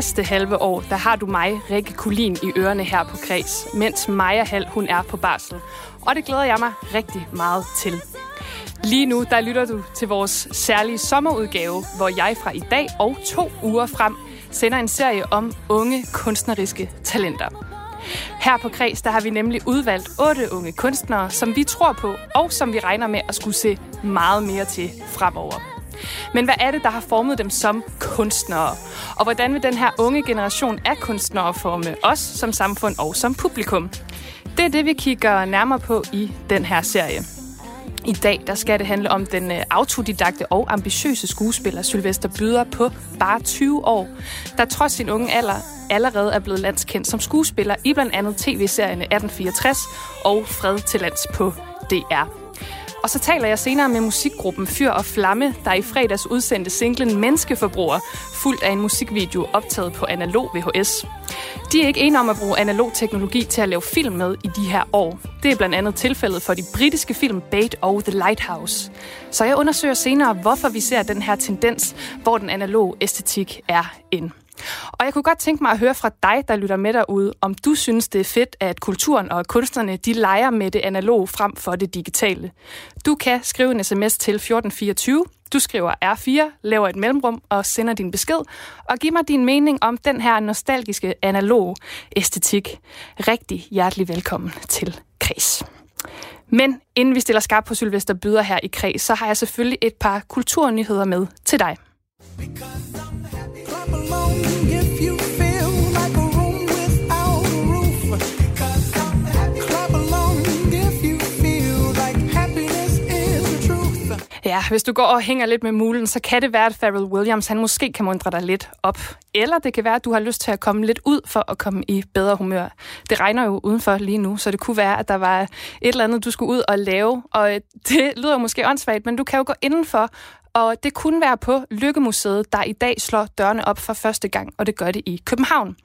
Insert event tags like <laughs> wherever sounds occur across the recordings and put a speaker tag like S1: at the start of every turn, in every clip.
S1: Næste halve år, der har du mig, Rikke Kulin, i ørerne her på Kreds, mens Maja Hall, hun er på barsel. Og det glæder jeg mig rigtig meget til. Lige nu, der lytter du til vores særlige sommerudgave, hvor jeg fra i dag og to uger frem sender en serie om unge kunstneriske talenter. Her på Kreds, der har vi nemlig udvalgt otte unge kunstnere, som vi tror på, og som vi regner med at skulle se meget mere til fremover. Men hvad er det, der har formet dem som kunstnere? Og hvordan vil den her unge generation af kunstnere forme os som samfund og som publikum? Det er det, vi kigger nærmere på i den her serie. I dag der skal det handle om den øh, autodidakte og ambitiøse skuespiller Sylvester Byder på bare 20 år, der trods sin unge alder allerede er blevet landskendt som skuespiller i blandt andet tv-serierne 1864 og Fred til lands på DR. Og så taler jeg senere med musikgruppen Fyr og Flamme, der i fredags udsendte singlen Menneskeforbruger, fuldt af en musikvideo optaget på analog VHS. De er ikke enige om at bruge analog teknologi til at lave film med i de her år. Det er blandt andet tilfældet for de britiske film Bait og The Lighthouse. Så jeg undersøger senere, hvorfor vi ser den her tendens, hvor den analog æstetik er ind. Og jeg kunne godt tænke mig at høre fra dig, der lytter med derude, om du synes, det er fedt, at kulturen og kunstnerne de leger med det analoge frem for det digitale. Du kan skrive en sms til 1424. Du skriver R4, laver et mellemrum og sender din besked, og giv mig din mening om den her nostalgiske analog æstetik. Rigtig hjertelig velkommen til Kres. Men inden vi stiller skarp på Sylvester Byder her i Kreds, så har jeg selvfølgelig et par kulturnyheder med til dig. Because Ja, hvis du går og hænger lidt med mulen, så kan det være, at Pharrell Williams han måske kan mundre dig lidt op. Eller det kan være, at du har lyst til at komme lidt ud for at komme i bedre humør. Det regner jo udenfor lige nu, så det kunne være, at der var et eller andet, du skulle ud og lave. Og øh, <laughs> det lyder måske åndssvagt, men du kan jo gå indenfor og det kunne være på Lykkemuseet, der i dag slår dørene op for første gang, og det gør det i København.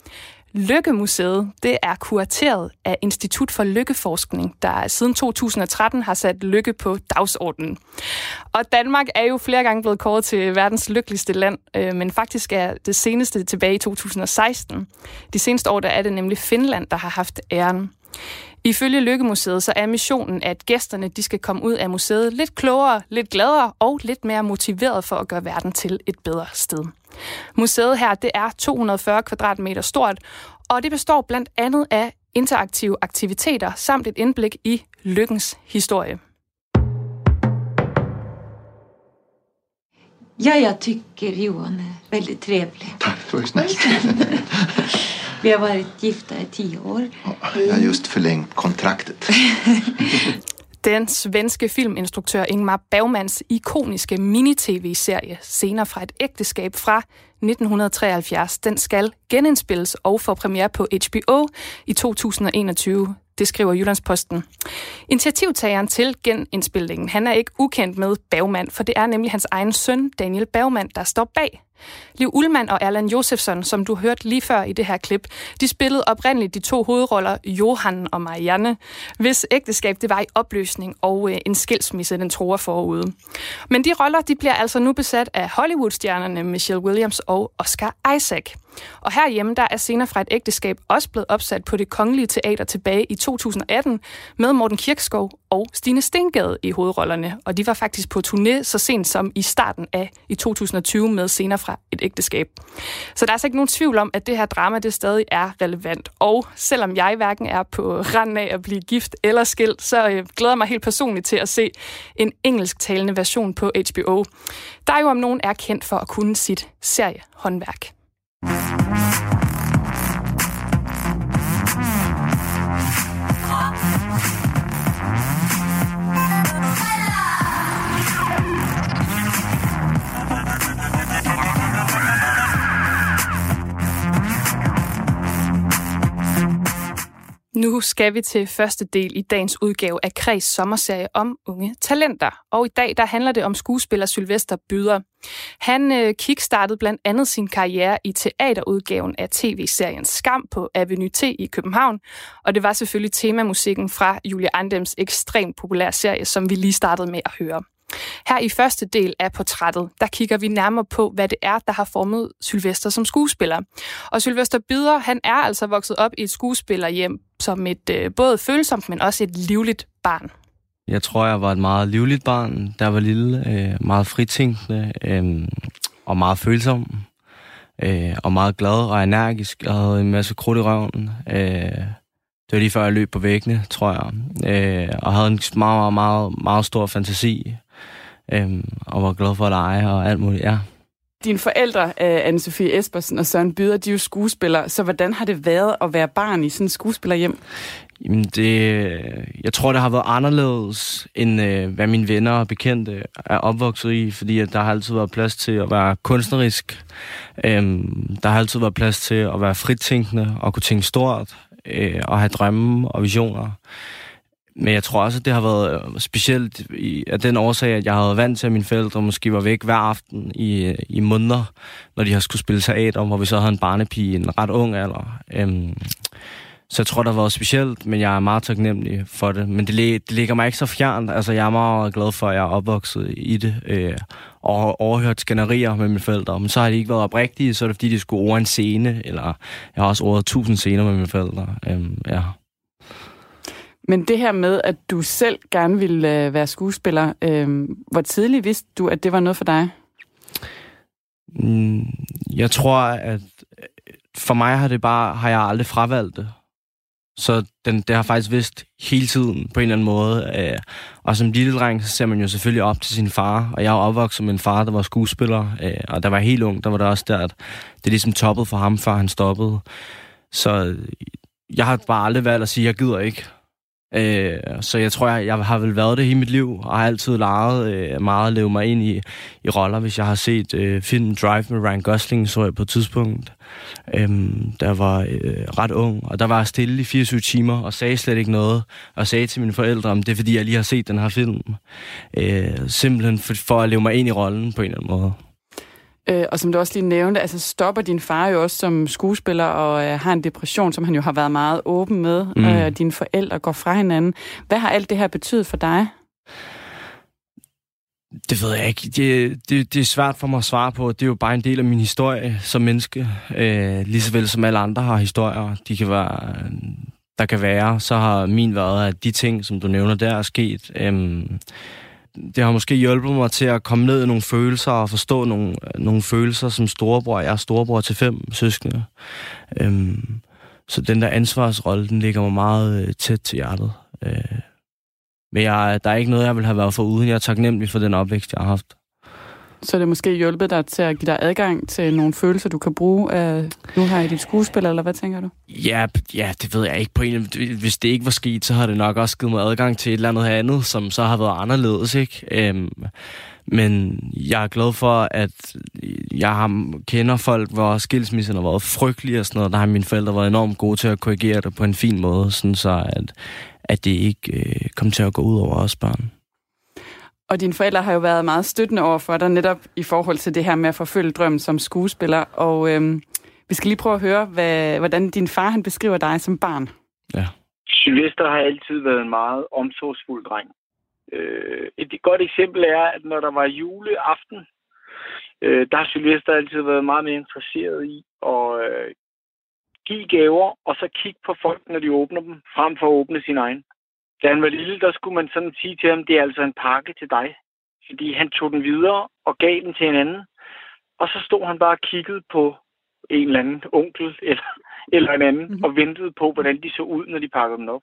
S1: Lykkemuseet det er kurateret af Institut for Lykkeforskning, der siden 2013 har sat lykke på dagsordenen. Og Danmark er jo flere gange blevet kåret til verdens lykkeligste land, øh, men faktisk er det seneste tilbage i 2016. De seneste år der er det nemlig Finland, der har haft æren. Ifølge Lykkemuseet så er missionen, at gæsterne de skal komme ud af museet lidt klogere, lidt gladere og lidt mere motiveret for at gøre verden til et bedre sted. Museet her det er 240 kvadratmeter stort, og det består blandt andet af interaktive aktiviteter samt et indblik i lykkens historie.
S2: Ja, jeg tycker Johan er väldigt trevlig.
S3: Tack, det var ju snällt. <laughs>
S2: Vi har varit gifta i tio år.
S3: Jag har just förlängt kontraktet. <laughs>
S1: Den svenske filminstruktør Ingmar Bergmans ikoniske mini-tv-serie Scener fra et ægteskab fra 1973, den skal genindspilles og få premiere på HBO i 2021. Det skriver Jyllandsposten. Initiativtageren til genindspilningen, han er ikke ukendt med Bergman, for det er nemlig hans egen søn, Daniel Bergman, der står bag Liv Ullmann og Erland Josefsson, som du hørte lige før i det her klip, de spillede oprindeligt de to hovedroller, Johan og Marianne, hvis ægteskab det var i opløsning og øh, en skilsmisse, den tror forude. Men de roller de bliver altså nu besat af Hollywood-stjernerne Michelle Williams og Oscar Isaac. Og herhjemme der er scener fra et ægteskab også blevet opsat på det kongelige teater tilbage i 2018 med Morten Kirkskov og Stine Stengade i hovedrollerne. Og de var faktisk på turné så sent som i starten af i 2020 med scener fra et ægteskab. Så der er altså ikke nogen tvivl om, at det her drama det stadig er relevant. Og selvom jeg hverken er på randen af at blive gift eller skilt, så øh, glæder jeg mig helt personligt til at se en engelsktalende version på HBO. Der jo om nogen er kendt for at kunne sit seriehåndværk. Nu skal vi til første del i dagens udgave af Kreds sommerserie om unge talenter. Og i dag der handler det om skuespiller Sylvester Byder. Han øh, kickstartede blandt andet sin karriere i teaterudgaven af tv-serien Skam på Avenue T i København. Og det var selvfølgelig temamusikken fra Julie Andems ekstremt populære serie, som vi lige startede med at høre. Her i første del af portrættet, der kigger vi nærmere på, hvad det er, der har formet Sylvester som skuespiller. Og Sylvester Byder, han er altså vokset op i et skuespillerhjem som et øh, både følsomt, men også et livligt barn.
S4: Jeg tror, jeg var et meget livligt barn, der var lille, øh, meget fritænkende øh, og meget følsom. Øh, og meget glad og energisk. Jeg havde en masse krudt i røven. Øh, det var lige før jeg løb på væggene, tror jeg. Øh, og havde en meget, meget, meget, meget stor fantasi øhm, og var glad for at lege og alt muligt, ja.
S5: Dine forældre, øh, Anne-Sophie Espersen og Søren Byder, de er jo skuespillere, så hvordan har det været at være barn i sådan et skuespillerhjem?
S4: Jamen det, jeg tror, det har været anderledes, end øh, hvad mine venner og bekendte er opvokset i, fordi at der har altid været plads til at være kunstnerisk. Øhm, der har altid været plads til at være fritænkende og kunne tænke stort øh, og have drømme og visioner. Men jeg tror også, at det har været øh, specielt i, af den årsag, at jeg havde vant til, at mine forældre måske var væk hver aften i, i måneder, når de har skulle spille teater, hvor vi så havde en barnepige en ret ung alder. Øhm, så jeg tror, det har været specielt, men jeg er meget taknemmelig for det. Men det, det ligger mig ikke så fjernt. Altså, jeg er meget glad for, at jeg er opvokset i det. Øh, og overhørt skænderier med mine forældre. Men så har de ikke været oprigtige, så er det fordi, de skulle over en scene. Eller jeg har også over tusind scener med mine forældre. Øhm, ja.
S5: Men det her med, at du selv gerne ville øh, være skuespiller, øh, hvor tidligt vidste du, at det var noget for dig?
S4: Mm, jeg tror, at øh, for mig har det bare, har jeg aldrig fravalgt det. Så den, det har faktisk vidst hele tiden på en eller anden måde. Øh, og som lille dreng, så ser man jo selvfølgelig op til sin far. Og jeg er opvokset med en far, der var skuespiller. Øh, og der var helt ung, der var det også der, at det ligesom toppede for ham, før han stoppede. Så øh, jeg har bare aldrig valgt at sige, at jeg gider ikke. Øh, så jeg tror, jeg, jeg har vel været det hele mit liv, og har altid leget øh, meget at leve mig ind i, i roller. Hvis jeg har set øh, filmen Drive med Ryan Gosling, så jeg på et tidspunkt, øh, der var øh, ret ung, og der var jeg stille i 24 timer, og sagde slet ikke noget, og sagde til mine forældre, om det er fordi, jeg lige har set den her film. Øh, simpelthen for, for at leve mig ind i rollen på en eller anden måde.
S5: Øh, og som du også lige nævnte, altså stopper din far jo også som skuespiller og øh, har en depression, som han jo har været meget åben med, mm. øh, og dine forældre går fra hinanden. Hvad har alt det her betydet for dig?
S4: Det ved jeg ikke. Det, det, det er svært for mig at svare på. Det er jo bare en del af min historie som menneske. Øh, lige så vel som alle andre har historier. De kan være, der kan være. Så har min været, at de ting, som du nævner der, er sket. Øh, det har måske hjulpet mig til at komme ned i nogle følelser og forstå nogle, nogle følelser som storebror. Jeg er storebror til fem søskende. Øhm, så den der ansvarsrolle, den ligger mig meget øh, tæt til hjertet. Øh, men jeg, der er ikke noget, jeg vil have været for uden. Jeg er taknemmelig for den opvækst, jeg har haft
S5: så det måske hjulpet dig til at give dig adgang til nogle følelser, du kan bruge af, nu her i dit skuespil, eller hvad tænker du?
S4: Ja, ja, det ved jeg ikke. På en, hvis det ikke var sket, så har det nok også givet mig adgang til et eller andet andet, som så har været anderledes, ikke? Øhm, men jeg er glad for, at jeg har, kender folk, hvor skilsmissen har været frygtelig og sådan noget. Der har mine forældre været enormt gode til at korrigere det på en fin måde, sådan så at, at det ikke øh, kom til at gå ud over os børn.
S5: Og dine forældre har jo været meget støttende over for dig, netop i forhold til det her med at forfølge drømmen som skuespiller. Og øhm, vi skal lige prøve at høre, hvad, hvordan din far han beskriver dig som barn.
S4: Ja.
S6: Sylvester har altid været en meget omsorgsfuld dreng. Øh, et godt eksempel er, at når der var juleaften, øh, der har Sylvester altid været meget mere interesseret i at øh, give gaver, og så kigge på folk, når de åbner dem, frem for at åbne sin egen. Da han var lille, der skulle man sådan sige til ham, det er altså en pakke til dig. Fordi han tog den videre og gav den til en anden. Og så stod han bare og kiggede på en eller anden onkel <laughs> eller, eller en anden, mm-hmm. og ventede på, hvordan de så ud, når de pakkede dem op.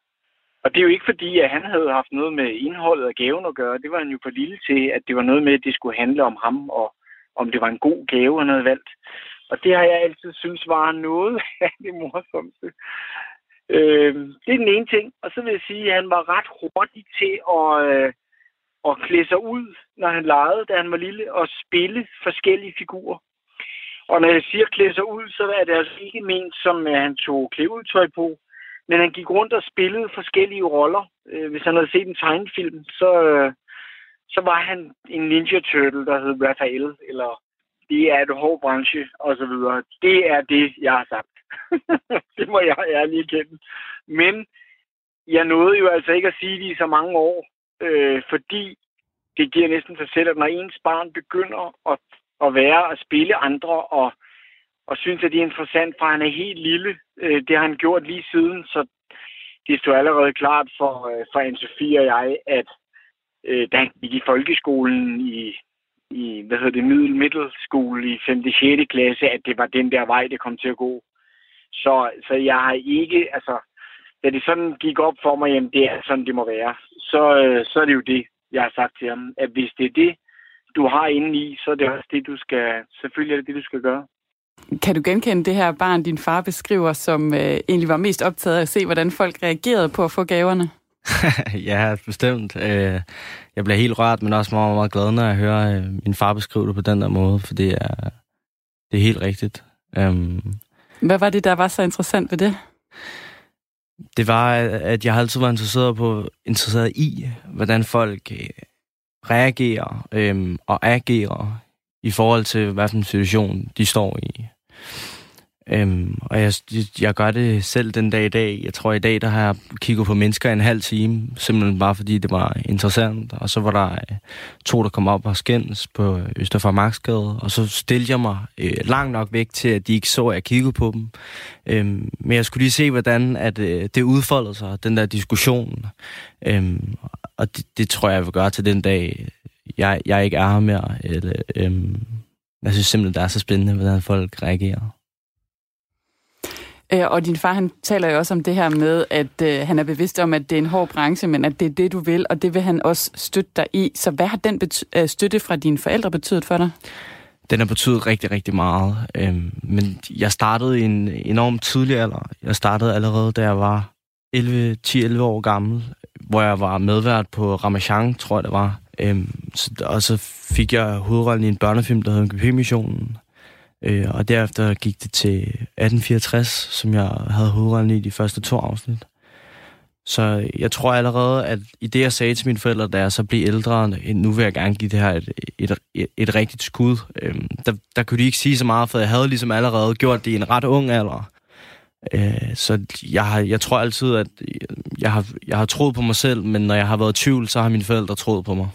S6: Og det er jo ikke fordi, at han havde haft noget med indholdet af gaven at gøre. Det var han jo for lille til, at det var noget med, at det skulle handle om ham, og om det var en god gave, han havde valgt. Og det har jeg altid synes var noget <laughs> af det morsomste. Øh, det er den ene ting. Og så vil jeg sige, at han var ret hurtig til at, øh, at klæde sig ud, når han legede, da han var lille, og spille forskellige figurer. Og når jeg siger klæde sig ud, så er det altså ikke ment som, at han tog klæudtøj på. Men han gik rundt og spillede forskellige roller. Øh, hvis han havde set en tegnefilm, så, øh, så var han en Ninja Turtle, der hed Raphael, eller det er et hård branche, og så videre. Det er det, jeg har sagt. <laughs> det må jeg ærligt erkende. Men jeg nåede jo altså ikke at sige det i så mange år, øh, fordi det giver næsten sig selv, at når ens barn begynder at, at være og spille andre, og, og synes, at det er interessant, for han er helt lille, øh, det har han gjort lige siden, så det stod allerede klart for, øh, for Anne-Sophie og jeg, at øh, da han gik i folkeskolen i, i hvad hedder det, middel middelskole i 5. 6. klasse, at det var den der vej, det kom til at gå. Så, så jeg har ikke, altså, da det sådan gik op for mig, jamen det er sådan, det må være, så, øh, så er det jo det, jeg har sagt til ham, at hvis det er det, du har inde i, så er det også det, du skal, selvfølgelig er det det, du skal gøre.
S5: Kan du genkende det her barn, din far beskriver, som øh, egentlig var mest optaget af at se, hvordan folk reagerede på at få gaverne? <laughs>
S4: ja, bestemt. Øh, jeg bliver helt rørt, men også meget, meget glad, når jeg hører øh, min far beskrive det på den der måde, for det er, det er helt rigtigt. Um,
S5: hvad var det, der var så interessant ved det?
S4: Det var, at jeg altid var interesseret, på, interesseret i, hvordan folk øh, reagerer øhm, og agerer i forhold til, hvad en situation de står i. Øhm, og jeg, jeg gør det selv den dag i dag. Jeg tror, i dag der har jeg kigget på mennesker en halv time, simpelthen bare fordi det var interessant. Og så var der øh, to, der kom op og skændes på Østerfarmarksgade, og så stillede jeg mig øh, langt nok væk til, at de ikke så, at jeg kiggede på dem. Øhm, men jeg skulle lige se, hvordan at, øh, det udfoldede sig, den der diskussion. Øhm, og det, det tror jeg, jeg vil gøre til den dag, jeg, jeg ikke er her mere. Eller, øhm, jeg synes simpelthen, det er så spændende, hvordan folk reagerer.
S5: Øh, og din far, han taler jo også om det her med, at øh, han er bevidst om, at det er en hård branche, men at det er det, du vil, og det vil han også støtte dig i. Så hvad har den bety- øh, støtte fra dine forældre betydet for dig?
S4: Den har betydet rigtig, rigtig meget. Øhm, men jeg startede i en enormt tidlig alder. Jeg startede allerede, da jeg var 11, 10-11 år gammel, hvor jeg var medvært på Ramachan, tror jeg det var. Øhm, så, og så fik jeg hovedrollen i en børnefilm, der hedder GP-missionen. Øh, og derefter gik det til 1864, som jeg havde hovedrollen i de første to afsnit. Så jeg tror allerede, at i det, jeg sagde til mine forældre, da jeg så blev ældre, nu vil jeg gerne give det her et, et, et, et rigtigt skud, øhm, der, der kunne de ikke sige så meget, for jeg havde ligesom allerede gjort det i en ret ung alder. Øh, så jeg, har, jeg tror altid, at jeg har, jeg har troet på mig selv, men når jeg har været i tvivl, så har mine forældre troet på mig.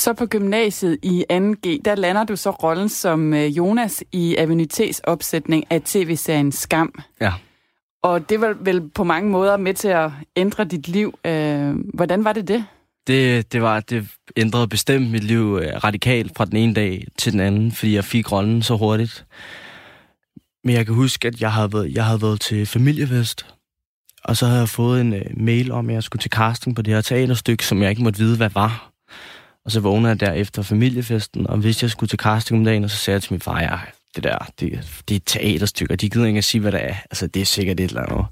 S5: Så på gymnasiet i 2G, der lander du så rollen som øh, Jonas i Avenités opsætning af tv-serien Skam.
S4: Ja.
S5: Og det var vel på mange måder med til at ændre dit liv. Øh, hvordan var det det?
S4: Det, det, var, det ændrede bestemt mit liv øh, radikalt fra den ene dag til den anden, fordi jeg fik rollen så hurtigt. Men jeg kan huske, at jeg havde været, jeg havde været til familiefest, og så havde jeg fået en mail om, at jeg skulle til casting på det her teaterstykke, som jeg ikke måtte vide, hvad var. Og så vågnede jeg der efter familiefesten, og hvis jeg skulle til casting om dagen, og så sagde jeg til min far, ja, det der, det, det er et teaterstykke, og de gider ikke at sige, hvad det er. Altså, det er sikkert et eller andet.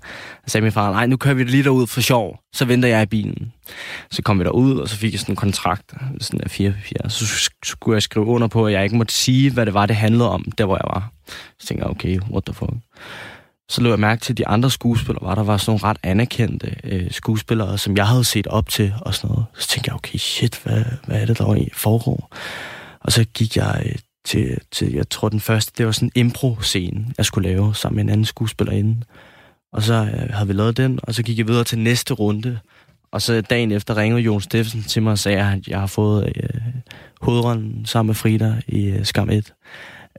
S4: Så sagde min far, nej, nu kører vi det lige derud for sjov. Så venter jeg i bilen. Så kom vi derud, og så fik jeg sådan en kontrakt, sådan en fire papir. Så skulle jeg skrive under på, at jeg ikke måtte sige, hvad det var, det handlede om, der hvor jeg var. Så tænkte jeg, okay, what the fuck så lå jeg mærke til, at de andre skuespillere var, der var sådan nogle ret anerkendte øh, skuespillere, som jeg havde set op til og sådan noget. Så tænkte jeg, okay, shit, hvad, hvad er det, der i foregår? Og så gik jeg øh, til, til, jeg tror den første, det var sådan en impro-scene, jeg skulle lave sammen med en anden skuespillerinde. Og så øh, havde vi lavet den, og så gik jeg videre til næste runde. Og så dagen efter ringede Jon Steffensen til mig og sagde, at jeg har fået øh, hovedrollen sammen med Frida i øh, Skam 1.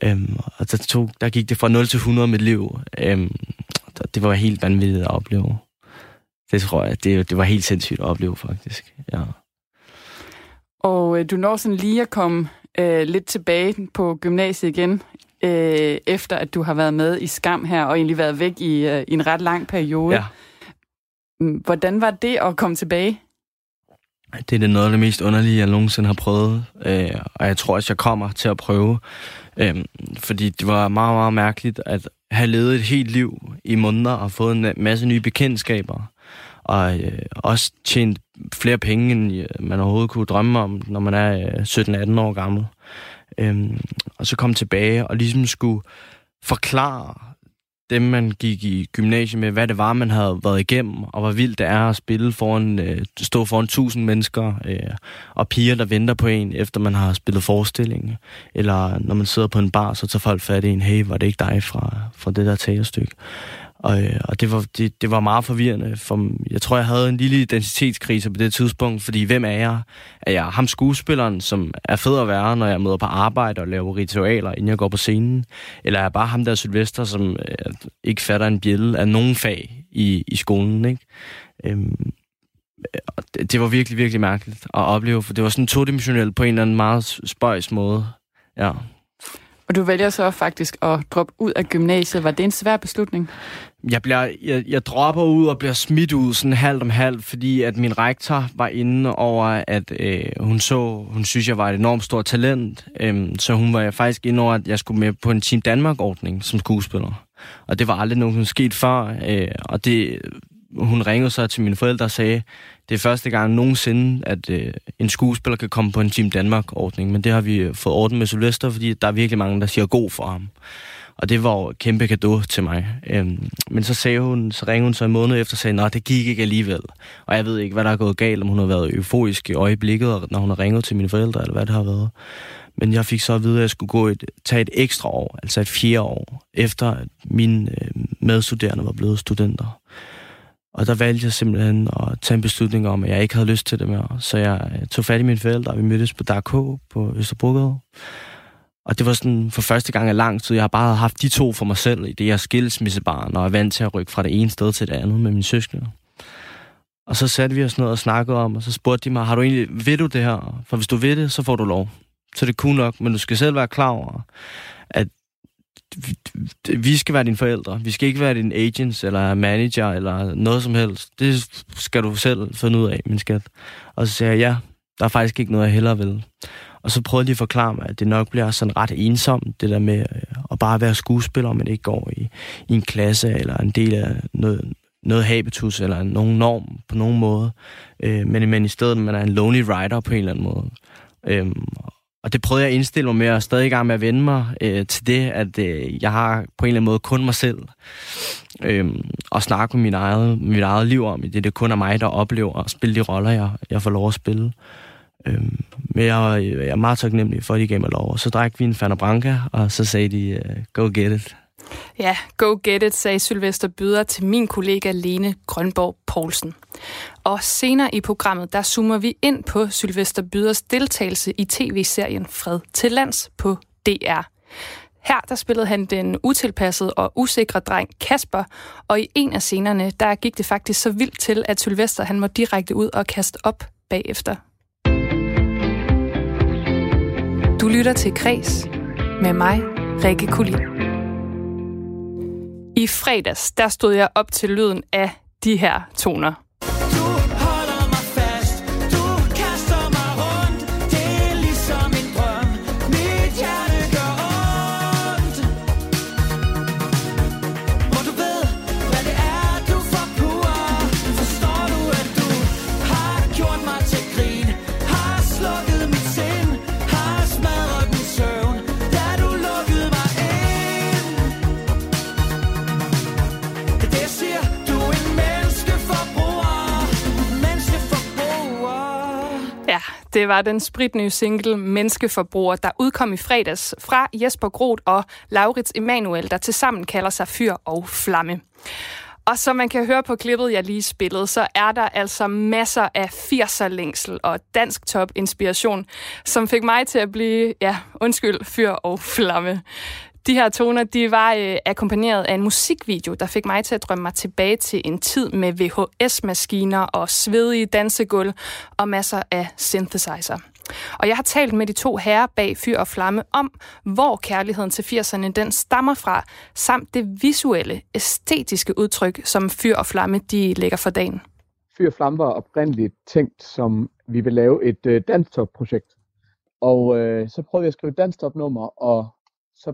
S4: Øhm, og der, tog, der gik det fra 0 til 100 med liv. Øhm, det var helt vanvittigt at opleve. Det tror jeg, det, det var helt sindssygt at opleve, faktisk. Ja.
S5: Og øh, du når sådan lige at komme øh, lidt tilbage på gymnasiet igen, øh, efter at du har været med i Skam her, og egentlig været væk i, øh, i en ret lang periode.
S4: Ja.
S5: Hvordan var det at komme tilbage?
S4: Det er det noget af det mest underlige, jeg nogensinde har prøvet. Øh, og jeg tror også, jeg kommer til at prøve. Øh, fordi det var meget, meget mærkeligt at have levet et helt liv i måneder og fået en masse nye bekendtskaber. Og øh, også tjent flere penge, end øh, man overhovedet kunne drømme om, når man er øh, 17-18 år gammel. Øh, og så komme tilbage og ligesom skulle forklare dem, man gik i gymnasiet med, hvad det var, man havde været igennem, og hvor vildt det er at spille foran, øh, stå foran tusind mennesker, øh, og piger, der venter på en, efter man har spillet forestilling. Eller når man sidder på en bar, så tager folk fat i en, hey, var det ikke dig fra, fra det der teaterstykke? Og, øh, og det, var, det, det var meget forvirrende. For jeg tror, jeg havde en lille identitetskrise på det tidspunkt, fordi hvem er jeg? Er jeg ham skuespilleren, som er fed at være, når jeg møder på arbejde og laver ritualer, inden jeg går på scenen? Eller er jeg bare ham der Sylvester, som øh, ikke fatter en bjælle af nogen fag i, i skolen? Ikke? Øhm, det, det var virkelig, virkelig mærkeligt at opleve, for det var sådan todimensionelt på en eller anden meget spøjs måde. Ja.
S5: Og du vælger så faktisk at droppe ud af gymnasiet. Var det en svær beslutning?
S4: Jeg, bliver, jeg, jeg dropper ud og bliver smidt ud sådan halvt om halvt, fordi at min rektor var inde over, at øh, hun så, hun synes, jeg var et enormt stort talent. Øh, så hun var faktisk inde over, at jeg skulle med på en Team Danmark-ordning som skuespiller. Og det var aldrig nogen sket før. Øh, og det, hun ringede så til mine forældre og sagde, det er første gang nogensinde, at øh, en skuespiller kan komme på en Team Danmark-ordning. Men det har vi fået ordnet med Sylvester, fordi der er virkelig mange, der siger god for ham. Og det var jo et kæmpe gave til mig. Øhm, men så sagde hun, så ringede hun så en måned efter og sagde, at det gik ikke alligevel. Og jeg ved ikke, hvad der er gået galt, om hun har været euforisk i øjeblikket, når hun har ringet til mine forældre, eller hvad det har været. Men jeg fik så at vide, at jeg skulle gå et, tage et ekstra år, altså et fjerde år, efter at mine øh, medstuderende var blevet studenter. Og der valgte jeg simpelthen at tage en beslutning om, at jeg ikke havde lyst til det mere. Så jeg øh, tog fat i mine forældre, og vi mødtes på Dark på Østerbrogade. Og det var sådan for første gang i lang tid. Jeg har bare haft de to for mig selv i det jeg er skilsmissebarn, og er vant til at rykke fra det ene sted til det andet med mine søskende. Og så satte vi os ned og snakkede om, og så spurgte de mig, har du egentlig, ved du det her? For hvis du ved det, så får du lov. Så det kunne nok, men du skal selv være klar over, at vi skal være dine forældre. Vi skal ikke være din agents eller manager eller noget som helst. Det skal du selv finde ud af, min skat. Og så siger jeg, ja, der er faktisk ikke noget, jeg hellere vil. Og så prøvede de at forklare mig, at det nok bliver sådan ret ensomt, det der med øh, at bare være skuespiller, men ikke går i, i en klasse eller en del af noget, noget habitus eller nogen norm på nogen måde. Øh, men, men i stedet, man er en lonely rider på en eller anden måde. Øh, og det prøvede jeg at indstille mig med, og stadig i gang med at vende mig øh, til det, at øh, jeg har på en eller anden måde kun mig selv. Øh, og snakke med mit eget, mit eget liv om det. Det kun af mig, der oplever at spille de roller, jeg, jeg får lov at spille. Øh, Øhm, men jeg, jeg er meget taknemmelig for, at de gav mig lov. Og så drak vi en Fanta Branca, og så sagde de, uh, go get it.
S1: Ja, go get it, sagde Sylvester Byder til min kollega Lene Grønborg Poulsen. Og senere i programmet, der zoomer vi ind på Sylvester Byders deltagelse i tv-serien Fred til lands på DR. Her der spillede han den utilpassede og usikre dreng Kasper, og i en af scenerne, der gik det faktisk så vildt til, at Sylvester han måtte direkte ud og kaste op bagefter. Du lytter til Kres med mig, Rikke Kulin. I fredags, der stod jeg op til lyden af de her toner. Det var den spritnye single Menneskeforbruger, der udkom i fredags fra Jesper Groth og Laurits Emanuel, der tilsammen kalder sig Fyr og Flamme. Og som man kan høre på klippet, jeg lige spillede, så er der altså masser af 80'er længsel og dansk top inspiration, som fik mig til at blive, ja, undskyld, fyr og flamme. De her toner, de var øh, akkompagneret af en musikvideo, der fik mig til at drømme mig tilbage til en tid med VHS-maskiner og svedige dansegulv og masser af synthesizer. Og jeg har talt med de to herrer bag Fyr og Flamme om, hvor kærligheden til 80'erne den stammer fra, samt det visuelle, æstetiske udtryk, som Fyr og Flamme de lægger for dagen.
S7: Fyr og Flamme var oprindeligt tænkt som, vi vil lave et øh, danstop-projekt. Og øh, så prøvede jeg at skrive danstop-nummer, og så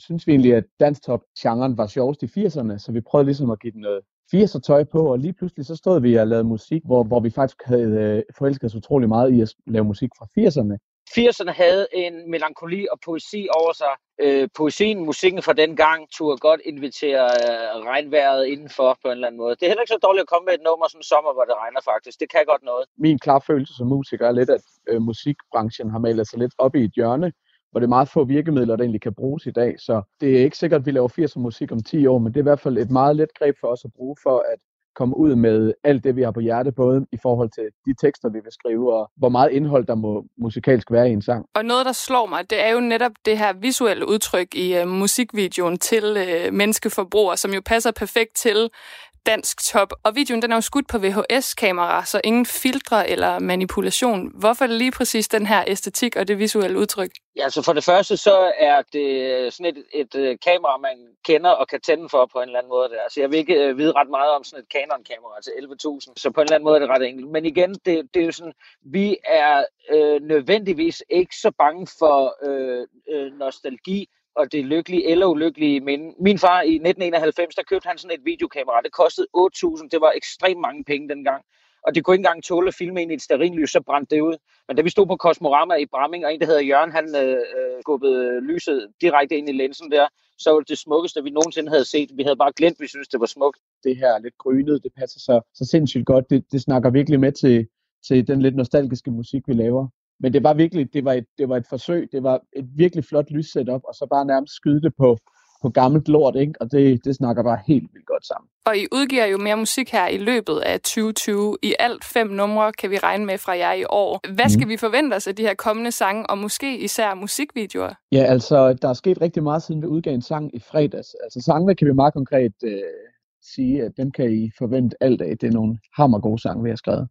S7: synes vi egentlig, at danstop-genren var sjovest i 80'erne, så vi prøvede ligesom at give den noget 80'er tøj på, og lige pludselig så stod vi og lavede musik, hvor, hvor vi faktisk havde øh, forelsket os utrolig meget i at lave musik fra 80'erne.
S8: 80'erne havde en melankoli og poesi over sig. Øh, poesien, musikken fra den gang, turde godt invitere øh, regnvejret indenfor på en eller anden måde. Det er heller ikke så dårligt at komme med et nummer en sommer, hvor det regner faktisk. Det kan godt noget.
S7: Min klare følelse som musiker er lidt, at øh, musikbranchen har malet sig lidt op i et hjørne, hvor det er meget få virkemidler, der egentlig kan bruges i dag. Så det er ikke sikkert, at vi laver 80 musik om 10 år, men det er i hvert fald et meget let greb for os at bruge for at komme ud med alt det, vi har på hjerte, både i forhold til de tekster, vi vil skrive, og hvor meget indhold, der må musikalsk være i en sang.
S1: Og noget, der slår mig, det er jo netop det her visuelle udtryk i uh, musikvideoen til uh, menneskeforbrugere, som jo passer perfekt til dansk top. Og videoen den er jo skudt på VHS-kamera, så ingen filtre eller manipulation. Hvorfor er det lige præcis den her æstetik og det visuelle udtryk?
S8: Ja, altså for det første, så er det sådan et, et, et kamera, man kender og kan tænde for på en eller anden måde. Der. Så jeg vil ikke øh, vide ret meget om sådan et Canon-kamera altså til 11.000, så på en eller anden måde er det ret enkelt. Men igen, det, det er jo sådan, vi er øh, nødvendigvis ikke så bange for øh, øh, nostalgi, og det lykkelige eller ulykkelige minde. Min far i 1991, der købte han sådan et videokamera. Det kostede 8.000. Det var ekstremt mange penge dengang. Og det kunne ikke engang tåle at filme ind i et sterinlys, så brændte det ud. Men da vi stod på Kosmorama i Bramming, og en, der hedder Jørgen, han øh, øh skubbede lyset direkte ind i linsen der, så var det det smukkeste, vi nogensinde havde set. Vi havde bare glemt, vi synes, det var smukt.
S7: Det her lidt grynede, det passer så, så sindssygt godt. Det, det snakker virkelig med til, til den lidt nostalgiske musik, vi laver. Men det var virkelig, det var et, det var et forsøg, det var et virkelig flot lyssetup, og så bare nærmest skyde det på, på gammelt lort, ikke? og det, det snakker bare helt vildt godt sammen.
S1: Og I udgiver jo mere musik her i løbet af 2020. I alt fem numre kan vi regne med fra jer i år. Hvad skal mm. vi forvente os af de her kommende sange, og måske især musikvideoer?
S7: Ja, altså, der er sket rigtig meget, siden vi udgav en sang i fredags. Altså, sangene kan vi meget konkret øh, sige, at dem kan I forvente alt af. Det er nogle hammergode sange, vi har skrevet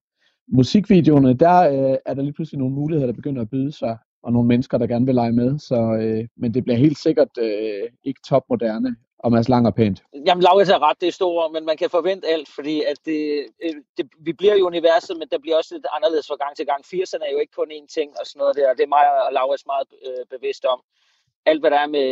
S7: musikvideoerne, der øh, er der lige pludselig nogle muligheder, der begynder at byde sig, og nogle mennesker, der gerne vil lege med. Så, øh, men det bliver helt sikkert øh, ikke topmoderne og Mads Lang og pænt.
S8: Jamen, Laurits har ret, det er stort, men man kan forvente alt, fordi at det, øh, det, vi bliver i universet, men der bliver også lidt anderledes fra gang til gang. 80'erne er jo ikke kun én ting og sådan noget der, det er mig og Laurits meget øh, bevidst om. Alt, hvad der er med,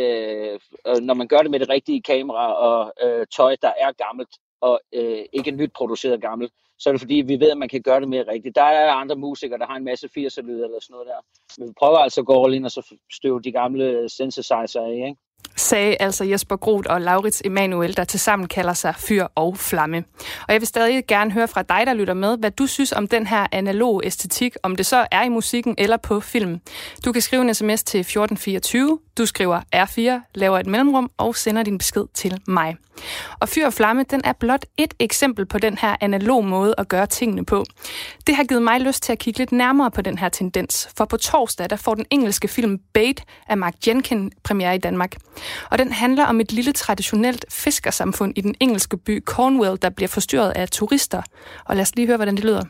S8: øh, når man gør det med det rigtige kamera og øh, tøj, der er gammelt, og øh, ikke nyt produceret gammel, så er det fordi, vi ved, at man kan gøre det mere rigtigt. Der er andre musikere, der har en masse 80'er-lyd eller sådan noget der. Men vi prøver altså at gå all in og så støve de gamle synthesizer af, ikke?
S1: Sagde altså Jesper Groth og Laurits Emanuel, der tilsammen kalder sig Fyr og Flamme. Og jeg vil stadig gerne høre fra dig, der lytter med, hvad du synes om den her analog æstetik, om det så er i musikken eller på film. Du kan skrive en sms til 1424, du skriver R4, laver et mellemrum og sender din besked til mig. Og Fyr og Flamme, den er blot et eksempel på den her analog måde at gøre tingene på. Det har givet mig lyst til at kigge lidt nærmere på den her tendens, for på torsdag der får den engelske film Bait af Mark Jenkin premiere i Danmark. Og den handler om et lille traditionelt fiskersamfund i den engelske by Cornwall, der bliver forstyrret af turister. Og lad os lige høre, hvordan det lyder.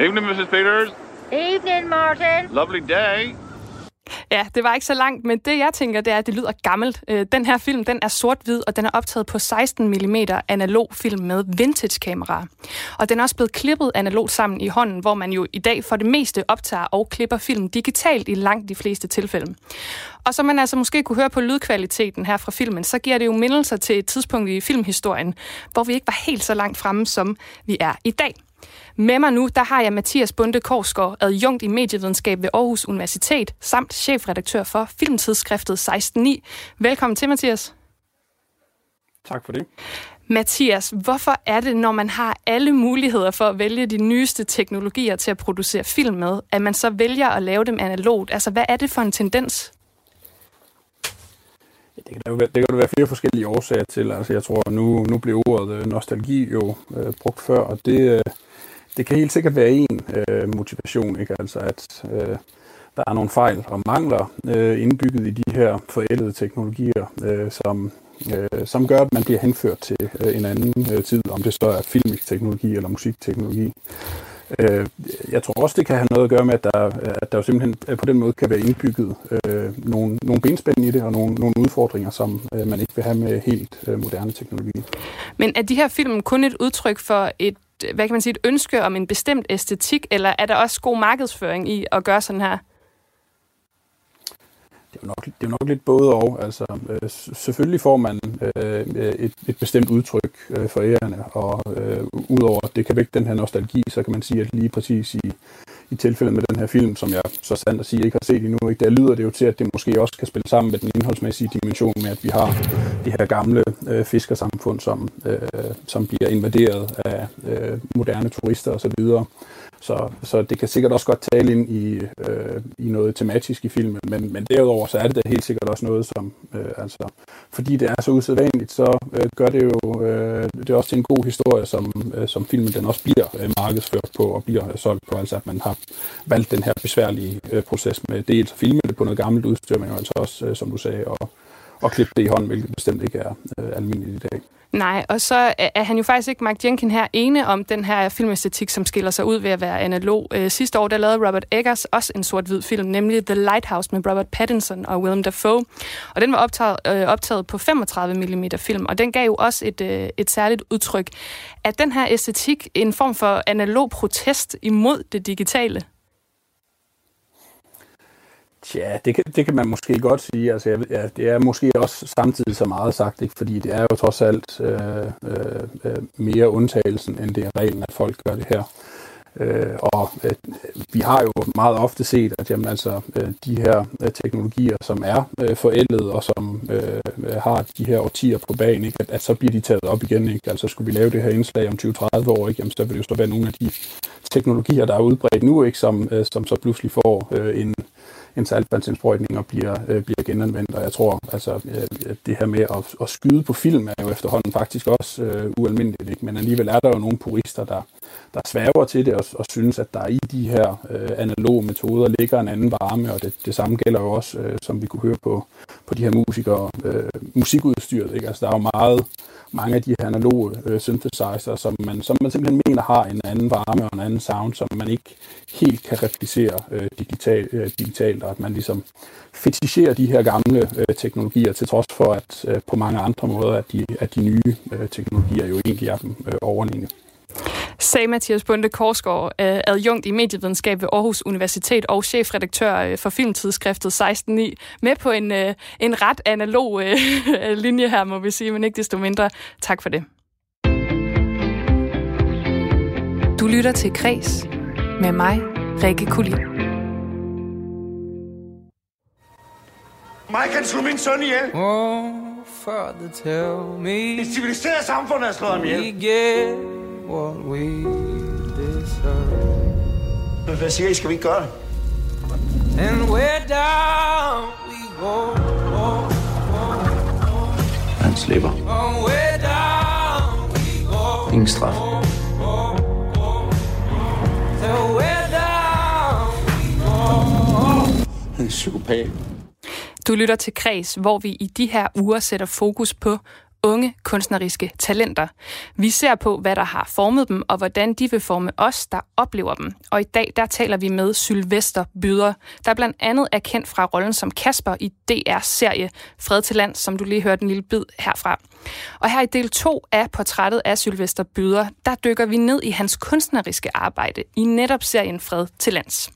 S9: Evening, Mrs. Peters.
S10: Evening, Martin.
S9: Lovely day.
S1: Ja, det var ikke så langt, men det jeg tænker, det er, at det lyder gammelt. Øh, den her film, den er sort-hvid, og den er optaget på 16 mm analog film med vintage-kamera. Og den er også blevet klippet analogt sammen i hånden, hvor man jo i dag for det meste optager og klipper film digitalt i langt de fleste tilfælde. Og som man altså måske kunne høre på lydkvaliteten her fra filmen, så giver det jo mindelser til et tidspunkt i filmhistorien, hvor vi ikke var helt så langt fremme, som vi er i dag. Med mig nu, der har jeg Mathias Bunde Korsgaard, adjunkt i medievidenskab ved Aarhus Universitet, samt chefredaktør for filmtidsskriftet 16.9. Velkommen til, Mathias.
S11: Tak for det.
S1: Mathias, hvorfor er det, når man har alle muligheder for at vælge de nyeste teknologier til at producere film med, at man så vælger at lave dem analogt? Altså, hvad er det for en tendens?
S11: Det kan, jo være, det kan jo være flere forskellige årsager til. Altså, jeg tror, nu, nu bliver ordet øh, nostalgi jo øh, brugt før, og det, øh, det kan helt sikkert være en øh, motivation, ikke? Altså at øh, der er nogle fejl og mangler øh, indbygget i de her forældede teknologier, øh, som, øh, som gør, at man bliver henført til øh, en anden øh, tid, om det så er filmisk teknologi eller musikteknologi. Øh, jeg tror også, det kan have noget at gøre med, at der, at der jo simpelthen øh, på den måde kan være indbygget øh, nogle, nogle benspænd i det, og nogle, nogle udfordringer, som øh, man ikke vil have med helt øh, moderne teknologi.
S1: Men er de her film kun et udtryk for et hvad kan man sige, et ønske om en bestemt æstetik, eller er der også god markedsføring i at gøre sådan her?
S11: Det er jo nok, det er jo nok lidt både og. Altså, øh, selvfølgelig får man øh, et, et bestemt udtryk øh, for ærerne, og øh, udover at det kan vække den her nostalgi, så kan man sige, at lige præcis i, i tilfældet med den her film, som jeg så sandt at sige ikke har set endnu, ikke, der lyder det jo til, at det måske også kan spille sammen med den indholdsmæssige dimension med, at vi har det her gamle øh, fiskersamfund, som, øh, som bliver invaderet af øh, moderne turister osv., så, så det kan sikkert også godt tale ind i, øh, i noget tematisk i filmen, men, men derudover så er det da helt sikkert også noget, som, øh, altså, fordi det er så usædvanligt, så øh, gør det jo øh, det er også til en god historie, som, øh, som filmen den også bliver øh, markedsført på og bliver øh, solgt på, altså at man har valgt den her besværlige øh, proces med dels at filme det på noget gammelt udstyr, men altså også, øh, som du sagde, og at klippe det i hånden, hvilket bestemt ikke er øh, almindeligt i dag.
S1: Nej, og så er han jo faktisk ikke, Mark Jenkin her, ene om den her filmæstetik, som skiller sig ud ved at være analog. Øh, sidste år, der lavede Robert Eggers også en sort-hvid film, nemlig The Lighthouse med Robert Pattinson og Willem Dafoe. Og den var optaget, øh, optaget på 35 mm film, og den gav jo også et, øh, et særligt udtryk. Er den her æstetik en form for analog protest imod det digitale?
S11: Ja, det kan, det kan man måske godt sige. Altså, jeg, ja, det er måske også samtidig så meget sagt, ikke? fordi det er jo trods alt øh, øh, øh, mere undtagelsen, end det er reglen, at folk gør det her. Øh, og øh, vi har jo meget ofte set, at jamen, altså, øh, de her øh, teknologier, som er øh, forældet og som øh, øh har de her årtier på banen, ikke? At, at så bliver de taget op igen. Ikke? Altså skulle vi lave det her indslag om 20-30 år, ikke? Jamen, så vil det jo så være nogle af de teknologier, der er udbredt nu, ikke? Som, øh, som så pludselig får øh, en, en saltvandsindsprøjtning og bliver, øh, bliver genanvendt. Og jeg tror, altså, øh, øh, det her med at, at skyde på film er jo efterhånden faktisk også øh, ualmindeligt. Ikke? Men alligevel er der jo nogle purister, der, der sværger til det og, og synes, at der i de her øh, analoge metoder ligger en anden varme, og det, det samme gælder jo også, øh, som vi kunne høre på, på de her musikere, øh, musikudstyret. Ikke? Altså, der er jo meget, mange af de her analoge øh, synthesizer, som man, som man simpelthen mener har en anden varme og en anden sound, som man ikke helt kan replicere øh, digital, øh, digitalt, og at man ligesom fetisherer de her gamle øh, teknologier, til trods for, at øh, på mange andre måder, at de, at de nye øh, teknologier jo egentlig er dem øh, overlegne
S1: sagde Mathias Bunde Korsgaard, øh, adjunkt i medievidenskab ved Aarhus Universitet og chefredaktør øh, for filmtidsskriftet 16.9, med på en, øh, en ret analog <laughs> linje her, må vi sige, men ikke desto mindre. Tak for det. Du lytter til Kres med mig, Rikke Kulin.
S12: Mig kan slå min søn ihjel.
S13: Oh, father, tell me.
S12: Et civiliseret samfund har slået ham ihjel
S13: what we deserve.
S12: Hvad siger I? Skal vi ikke gøre det?
S13: And we're down we go. Oh,
S3: oh, oh. Han slipper.
S13: We're down we go.
S3: Ingen straf.
S13: So we're down we go.
S3: Han er psykopat.
S1: Du lytter til Kreds, hvor vi i de her uger sætter fokus på unge kunstneriske talenter. Vi ser på, hvad der har formet dem, og hvordan de vil forme os, der oplever dem. Og i dag, der taler vi med Sylvester Byder, der blandt andet er kendt fra rollen som Kasper i DR-serie Fred til Land, som du lige hørte en lille bid herfra. Og her i del 2 af portrættet af Sylvester Byder, der dykker vi ned i hans kunstneriske arbejde i netop serien Fred til Lands.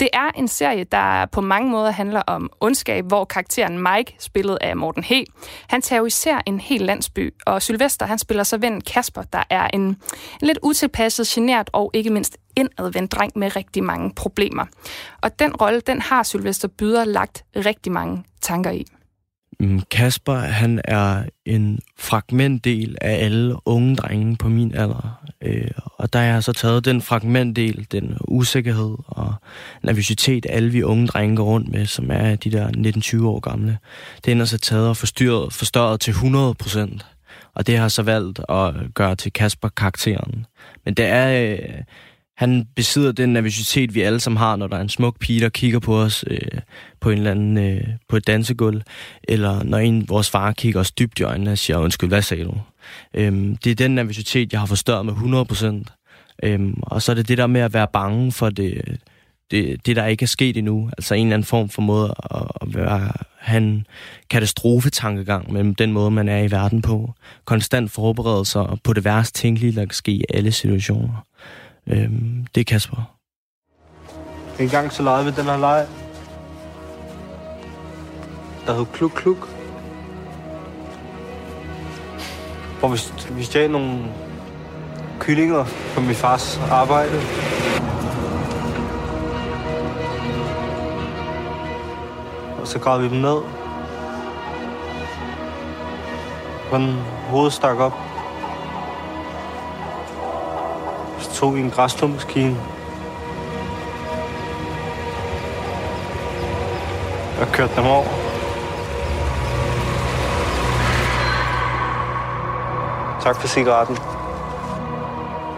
S1: Det er en serie, der på mange måder handler om ondskab, hvor karakteren Mike, spillet af Morten He, han terroriserer en hel landsby, og Sylvester han spiller så ven Kasper, der er en, en lidt utilpasset, genert og ikke mindst indadvendt dreng med rigtig mange problemer. Og den rolle, den har Sylvester Byder lagt rigtig mange tanker i.
S4: Mm, Kasper, han er en fragmentdel af alle unge drenge på min alder. Øh, og der har jeg så taget den fragmentdel, den usikkerhed og nervøsitet, alle vi unge drenge går rundt med, som er de der 19-20 år gamle. Det er så taget og forstyrret, forstørret til 100 procent. Og det har så valgt at gøre til Kasper-karakteren. Men det er... Øh, han besidder den nervøsitet, vi alle sammen har, når der er en smuk pige, der kigger på os øh, på en eller anden, øh, på et dansegulv, eller når en vores far kigger os dybt i øjnene og siger, undskyld, hvad sagde du? Øhm, det er den nervøsitet, jeg har forstørret med 100%. Øhm, og så er det det der med at være bange for det, det, det der ikke er sket endnu. Altså en eller anden form for måde at, at være, have en katastrofetankegang med den måde, man er i verden på. Konstant forberedelser på det værste tænkelige, der kan ske i alle situationer. Øhm, det er Kasper.
S14: En gang så legede vi den her leg, der hed Kluk Kluk. Hvor vi, vi stjal nogle kyllinger på min fars arbejde. Og så gravede vi dem ned. Hvordan hovedet stak op, tog vi en græsslåmaskine. Og kørte dem over. Tak for cigaretten.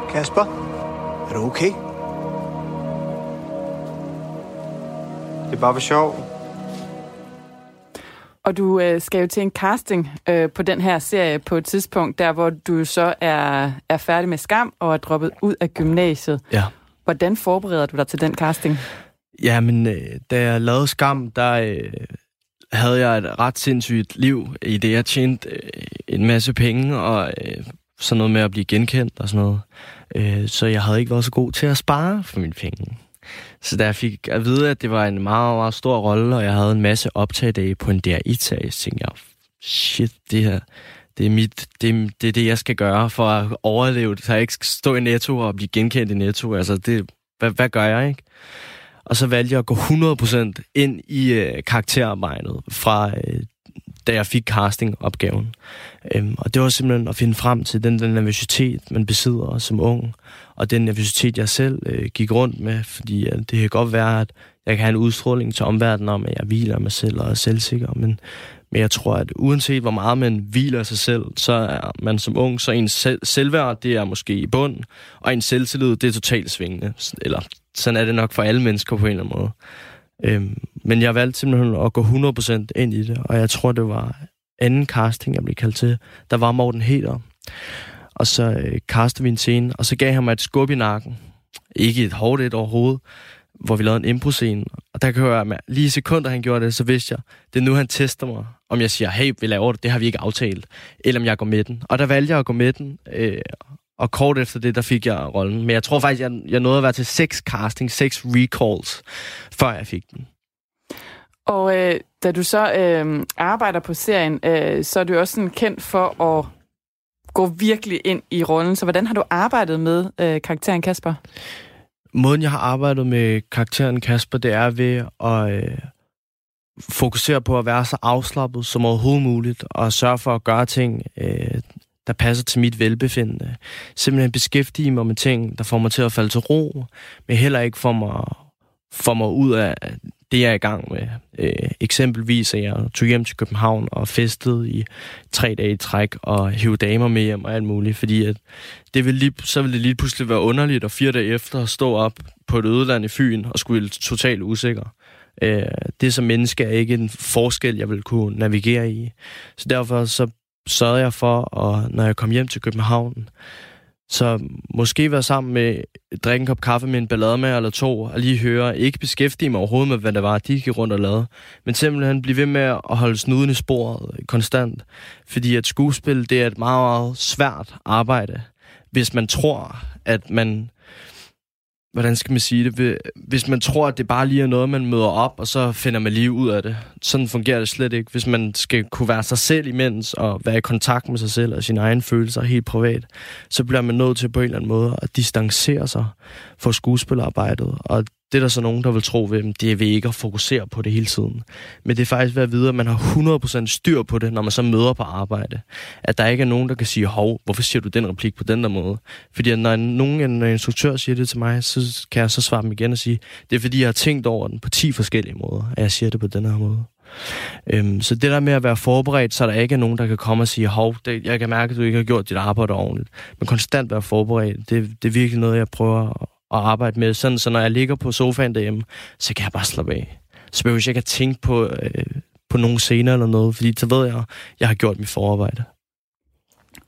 S12: Kasper, er du okay?
S14: Det er bare for sjov.
S5: Og du øh, skal jo til en casting øh, på den her serie på et tidspunkt, der hvor du så er, er færdig med skam og er droppet ud af gymnasiet.
S4: Ja.
S5: Hvordan forbereder du dig til den casting?
S4: Ja, men øh, da jeg lavede Skam, der øh, havde jeg et ret sindssygt liv i det. Jeg tjente øh, en masse penge og øh, sådan noget med at blive genkendt og sådan noget. Øh, så jeg havde ikke været så god til at spare for mine penge. Så da jeg fik at vide, at det var en meget, meget stor rolle, og jeg havde en masse optagdage på en der itag så tænkte jeg, shit, det her, det er, mit, det, det er det, jeg skal gøre for at overleve. Så jeg ikke skal stå i Netto og blive genkendt i Netto. Altså, det, hvad, hvad gør jeg, ikke? Og så valgte jeg at gå 100% ind i øh, karakterarbejdet fra øh, da jeg fik castingopgaven. Øhm, og det var simpelthen at finde frem til den, den nervøsitet, man besidder som ung, og den nervøsitet, jeg selv øh, gik rundt med, fordi øh, det kan godt være, at jeg kan have en udstråling til omverdenen om, at jeg hviler mig selv og er selvsikker, men, men jeg tror, at uanset hvor meget man hviler sig selv, så er man som ung, så ens selv, selvværd, det er måske i bund, og ens selvtillid, det er totalt svingende. Eller sådan er det nok for alle mennesker på en eller anden måde. Øhm, men jeg valgte simpelthen at gå 100% ind i det, og jeg tror, det var anden casting, jeg blev kaldt til. Der var Morten Heder. Og så øh, castede vi en scene, og så gav han mig et skub i nakken. Ikke et hårdt et overhovedet, hvor vi lavede en impro-scene. Og der kan jeg høre, at lige i sekunder han gjorde det, så vidste jeg, det er nu, han tester mig. Om jeg siger, hey, vi laver det, det har vi ikke aftalt. Eller om jeg går med den. Og der valgte jeg at gå med den, øh, og kort efter det, der fik jeg rollen. Men jeg tror faktisk, jeg, jeg nåede at være til seks casting, seks recalls, før jeg fik den.
S5: Og øh, da du så øh, arbejder på serien, øh, så er du også sådan kendt for at gå virkelig ind i rollen. Så hvordan har du arbejdet med øh, karakteren Kasper?
S4: Måden, jeg har arbejdet med karakteren Kasper, det er ved at øh, fokusere på at være så afslappet som overhovedet muligt, og sørge for at gøre ting, øh, der passer til mit velbefindende. Simpelthen beskæftige mig med ting, der får mig til at falde til ro, men heller ikke får mig, får mig ud af det, jeg er i gang med. Øh, eksempelvis at jeg tog hjem til København og festede i tre dage i træk og hive damer med hjem og alt muligt, fordi at det ville lige, så ville det lige pludselig være underligt at fire dage efter at stå op på et ødeland i Fyn og skulle totalt usikker. Øh, det som menneske er ikke en forskel, jeg vil kunne navigere i. Så derfor så sørgede jeg for, og når jeg kom hjem til København, så måske være sammen med, drikke en kop kaffe med en ballade med eller to, og lige høre, ikke beskæftige mig overhovedet med, hvad det var, de gik rundt og lavede, men simpelthen blive ved med at holde snuden i sporet konstant. Fordi at skuespil, det er et meget, meget svært arbejde, hvis man tror, at man hvordan skal man sige det, hvis man tror, at det bare lige er noget, man møder op, og så finder man lige ud af det. Sådan fungerer det slet ikke. Hvis man skal kunne være sig selv imens, og være i kontakt med sig selv og sine egne følelser helt privat, så bliver man nødt til på en eller anden måde at distancere sig fra skuespillerarbejdet. Og det er der så nogen, der vil tro ved dem, det er ved ikke at fokusere på det hele tiden. Men det er faktisk ved at vide, at man har 100% styr på det, når man så møder på arbejde. At der ikke er nogen, der kan sige, hov, hvorfor siger du den replik på den der måde? Fordi når nogen, en instruktør siger det til mig, så kan jeg så svare dem igen og sige, det er fordi, jeg har tænkt over den på 10 forskellige måder, at jeg siger det på den her måde. Øhm, så det der med at være forberedt, så der ikke er nogen, der kan komme og sige, hov, det, jeg kan mærke, at du ikke har gjort dit arbejde ordentligt. Men konstant være forberedt, det, det er virkelig noget, jeg prøver at arbejde med. Sådan, så når jeg ligger på sofaen derhjemme, så kan jeg bare slappe af. Så behøver jeg ikke at tænke på, øh, på nogle scener eller noget, fordi så ved jeg, at jeg har gjort mit forarbejde.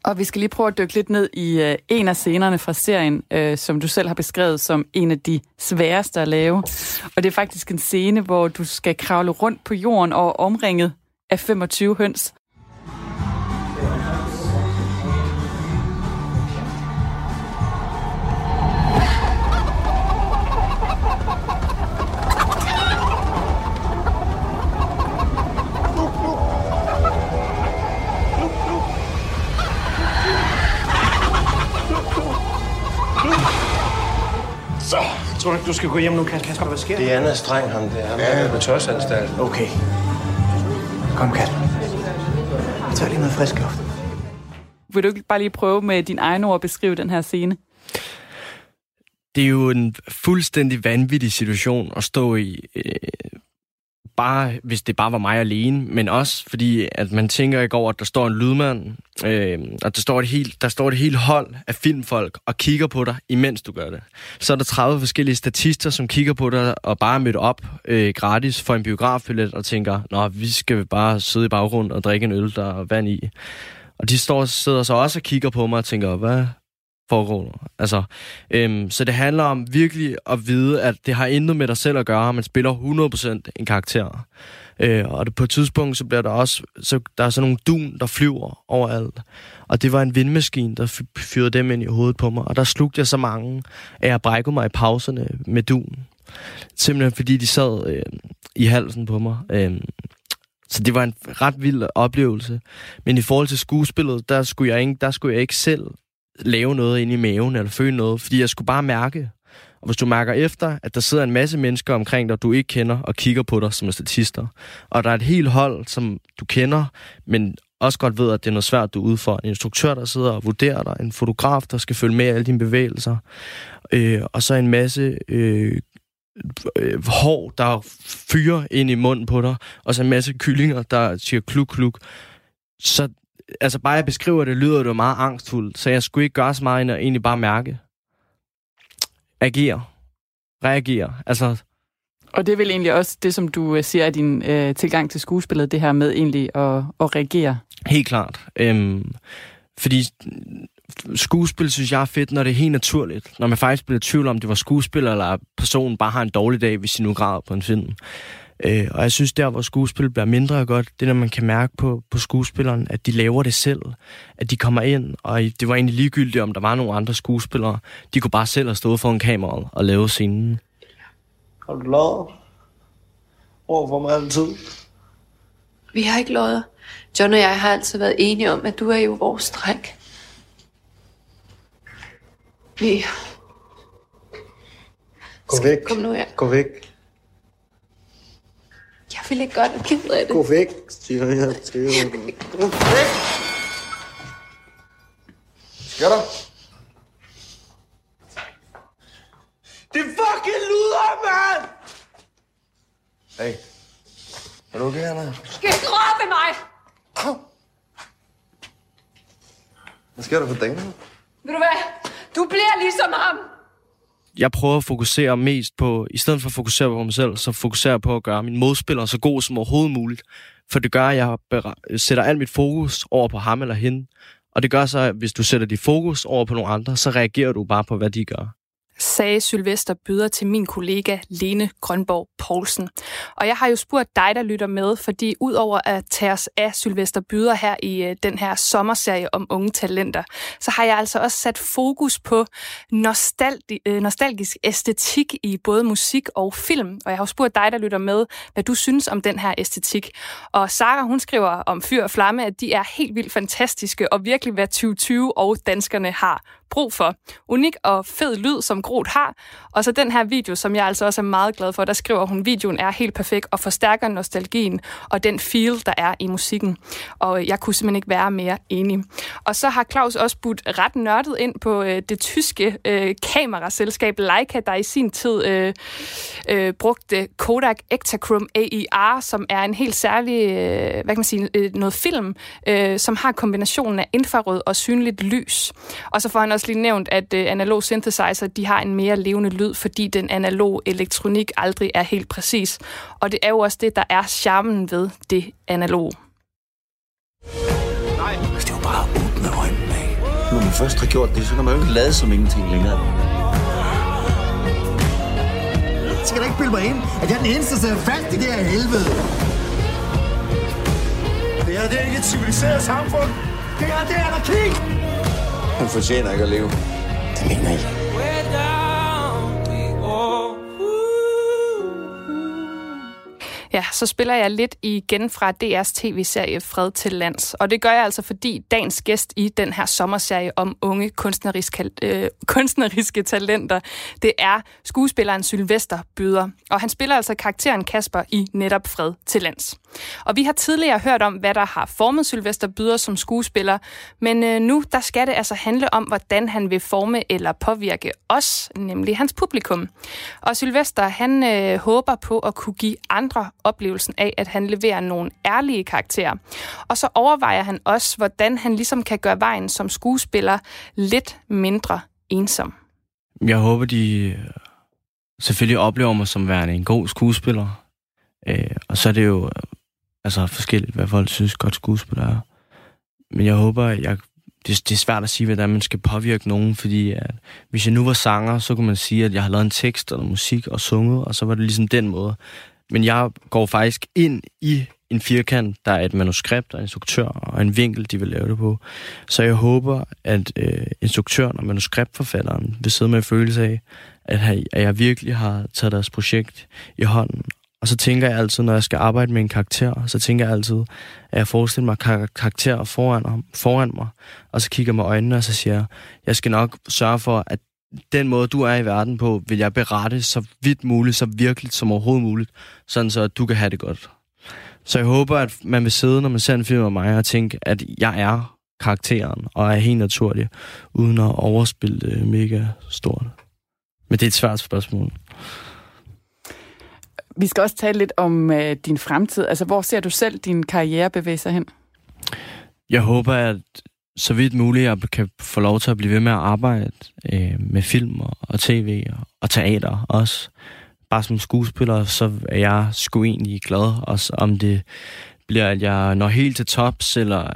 S5: Og vi skal lige prøve at dykke lidt ned i øh, en af scenerne fra serien, øh, som du selv har beskrevet som en af de sværeste at lave. Og det er faktisk en scene, hvor du skal kravle rundt på jorden og omringet af 25 høns.
S12: Skal gå hjem nu, Kasper? Hvad sker der?
S15: Det er Anna Streng, ham der. Han
S12: Ja.
S15: er på tørsanstalt.
S12: Okay. Kom, Kat. Jeg tager lige noget frisk luft.
S5: Vil du ikke bare lige prøve med din egen ord at beskrive den her scene?
S4: Det er jo en fuldstændig vanvittig situation at stå i. Bare, hvis det bare var mig alene, men også fordi, at man tænker ikke over, at der står en lydmand, øh, og der står, et helt, der står et helt hold af filmfolk og kigger på dig, imens du gør det. Så er der 30 forskellige statister, som kigger på dig og bare mødt op øh, gratis for en biografbillet og tænker, nå, vi skal bare sidde i baggrunden og drikke en øl, der er vand i. Og de står, sidder så også og kigger på mig og tænker, hvad foregår der? Altså, øhm, så det handler om virkelig at vide, at det har intet med dig selv at gøre. Man spiller 100% en karakter. Øh, og det, på et tidspunkt, så bliver der også, så der er sådan nogle dun, der flyver overalt. Og det var en vindmaskine, der fyrede dem ind i hovedet på mig. Og der slugte jeg så mange, at jeg brækkede mig i pauserne med dun. Simpelthen fordi de sad øh, i halsen på mig. Øh, så det var en ret vild oplevelse. Men i forhold til skuespillet, der skulle jeg ikke, der skulle jeg ikke selv lave noget ind i maven eller føle noget, fordi jeg skulle bare mærke. Og hvis du mærker efter, at der sidder en masse mennesker omkring dig, du ikke kender, og kigger på dig som er statister, og der er et helt hold, som du kender, men også godt ved, at det er noget svært, du er ude for. En instruktør, der sidder og vurderer dig, en fotograf, der skal følge med alle dine bevægelser, øh, og så en masse øh, øh, hår, der fyrer ind i munden på dig, og så en masse kyllinger, der siger kluk, kluk. Så altså bare jeg beskriver det, lyder det meget angstfuldt, så jeg skulle ikke gøre så meget end at egentlig bare mærke. Agere. Reagere. Altså,
S5: Og det er vel egentlig også det, som du øh, siger er din øh, tilgang til skuespillet, det her med egentlig at, at reagere.
S4: Helt klart. Øhm, fordi skuespil synes jeg er fedt, når det er helt naturligt. Når man faktisk bliver i tvivl om, det var skuespiller, eller personen bare har en dårlig dag, hvis de nu græder på en film. Øh, og jeg synes, der hvor skuespil bliver mindre godt, det er, når man kan mærke på, på skuespilleren, at de laver det selv. At de kommer ind, og det var egentlig ligegyldigt, om der var nogle andre skuespillere. De kunne bare selv have stået foran kameraet og lave scenen.
S15: Har du lovet? Over for mig altid.
S16: Vi har ikke løjet. John og jeg har altid været enige om, at du er jo vores dreng. Vi...
S15: Gå væk.
S16: Kom nu her.
S15: Gå væk.
S16: Jeg vil ikke godt være ked af det.
S15: Gå væk, siger jeg til dig. Gå væk!
S13: Skal der?
S15: Det er fucking luder, mand!
S13: Hey. Er du okay, Anna?
S16: Skal ikke røre ved mig!
S13: Hvad sker der for dagen?
S16: Ved du hvad? Du bliver ligesom ham
S4: jeg prøver at fokusere mest på, i stedet for at fokusere på mig selv, så fokuserer jeg på at gøre min modspiller så god som overhovedet muligt. For det gør, at jeg sætter alt mit fokus over på ham eller hende. Og det gør så, at hvis du sætter dit fokus over på nogle andre, så reagerer du bare på, hvad de gør
S1: sagde Sylvester Byder til min kollega Lene Grønborg Poulsen. Og jeg har jo spurgt dig, der lytter med, fordi udover at tage os af Sylvester Byder her i øh, den her sommerserie om unge talenter, så har jeg altså også sat fokus på nostalgi, øh, nostalgisk æstetik i både musik og film. Og jeg har jo spurgt dig, der lytter med, hvad du synes om den her æstetik. Og Sara, hun skriver om Fyr og Flamme, at de er helt vildt fantastiske og virkelig hvad 2020 og danskerne har brug for. Unik og fed lyd, som Groot har. Og så den her video, som jeg altså også er meget glad for, der skriver hun, videoen er helt perfekt og forstærker nostalgien og den feel, der er i musikken. Og øh, jeg kunne simpelthen ikke være mere enig. Og så har Claus også budt ret nørdet ind på øh, det tyske øh, kameraselskab Leica, der i sin tid øh, øh, brugte Kodak Ektachrome AER, som er en helt særlig, øh, hvad kan man sige, øh, noget film, øh, som har kombinationen af infrarød og synligt lys. Og så får han også lige nævnt, at øh, analog synthesizer, de har en mere levende lyd, fordi den analog elektronik aldrig er helt præcis. Og det er jo også det, der er charmen ved det analog.
S3: Hvis det var bare at åbne øjnene af. Når man først har gjort det, så kan man jo ikke lade som ingenting længere.
S12: Så kan du ikke bilde mig ind, at jeg er den eneste, der sidder fast i det her helvede. Det her, det er ikke et civiliseret samfund. Det her, det er anarki.
S3: Han fortjener ikke at leve. Det mener I.
S1: Ja, så spiller jeg lidt igen fra DR's tv-serie Fred til Lands. Og det gør jeg altså, fordi dagens gæst i den her sommerserie om unge kunstneriske, øh, <laughs> kunstneriske talenter, det er skuespilleren Sylvester Byder. Og han spiller altså karakteren Kasper i netop Fred til Lands. Og vi har tidligere hørt om, hvad der har formet Sylvester Byder som skuespiller, men øh, nu der skal det altså handle om, hvordan han vil forme eller påvirke os, nemlig hans publikum. Og Sylvester, han øh, håber på at kunne give andre oplevelsen af, at han leverer nogle ærlige karakterer. Og så overvejer han også, hvordan han ligesom kan gøre vejen som skuespiller lidt mindre ensom.
S4: Jeg håber, de øh, selvfølgelig oplever mig som værende en god skuespiller. Øh, og så er det jo øh, altså forskelligt, hvad folk synes godt skuespiller er. Men jeg håber, at jeg, det, det er svært at sige, hvordan man skal påvirke nogen, fordi at, hvis jeg nu var sanger, så kunne man sige, at jeg har lavet en tekst eller musik og sunget, og så var det ligesom den måde. Men jeg går faktisk ind i en firkant, der er et manuskript og en instruktør og en vinkel, de vil lave det på. Så jeg håber, at øh, instruktøren og manuskriptforfatteren vil sidde med en følelse af, at, at jeg virkelig har taget deres projekt i hånden. Og så tænker jeg altid, når jeg skal arbejde med en karakter, så tænker jeg altid, at jeg forestiller mig kar- karakterer foran, foran mig, og så kigger jeg med øjnene, og så siger jeg, jeg skal nok sørge for, at den måde, du er i verden på, vil jeg berette så vidt muligt, så virkeligt som overhovedet muligt, sådan så du kan have det godt. Så jeg håber, at man vil sidde, når man ser en film af mig, og tænke, at jeg er karakteren, og er helt naturlig, uden at overspille det mega stort. Men det er et svært spørgsmål.
S5: Vi skal også tale lidt om øh, din fremtid. Altså, hvor ser du selv din karriere bevæge sig hen?
S4: Jeg håber, at så vidt muligt, jeg kan få lov til at blive ved med at arbejde øh, med film og, og tv og, og teater også. Bare som skuespiller, så er jeg sgu egentlig glad, også om det bliver, at jeg når helt til tops, eller,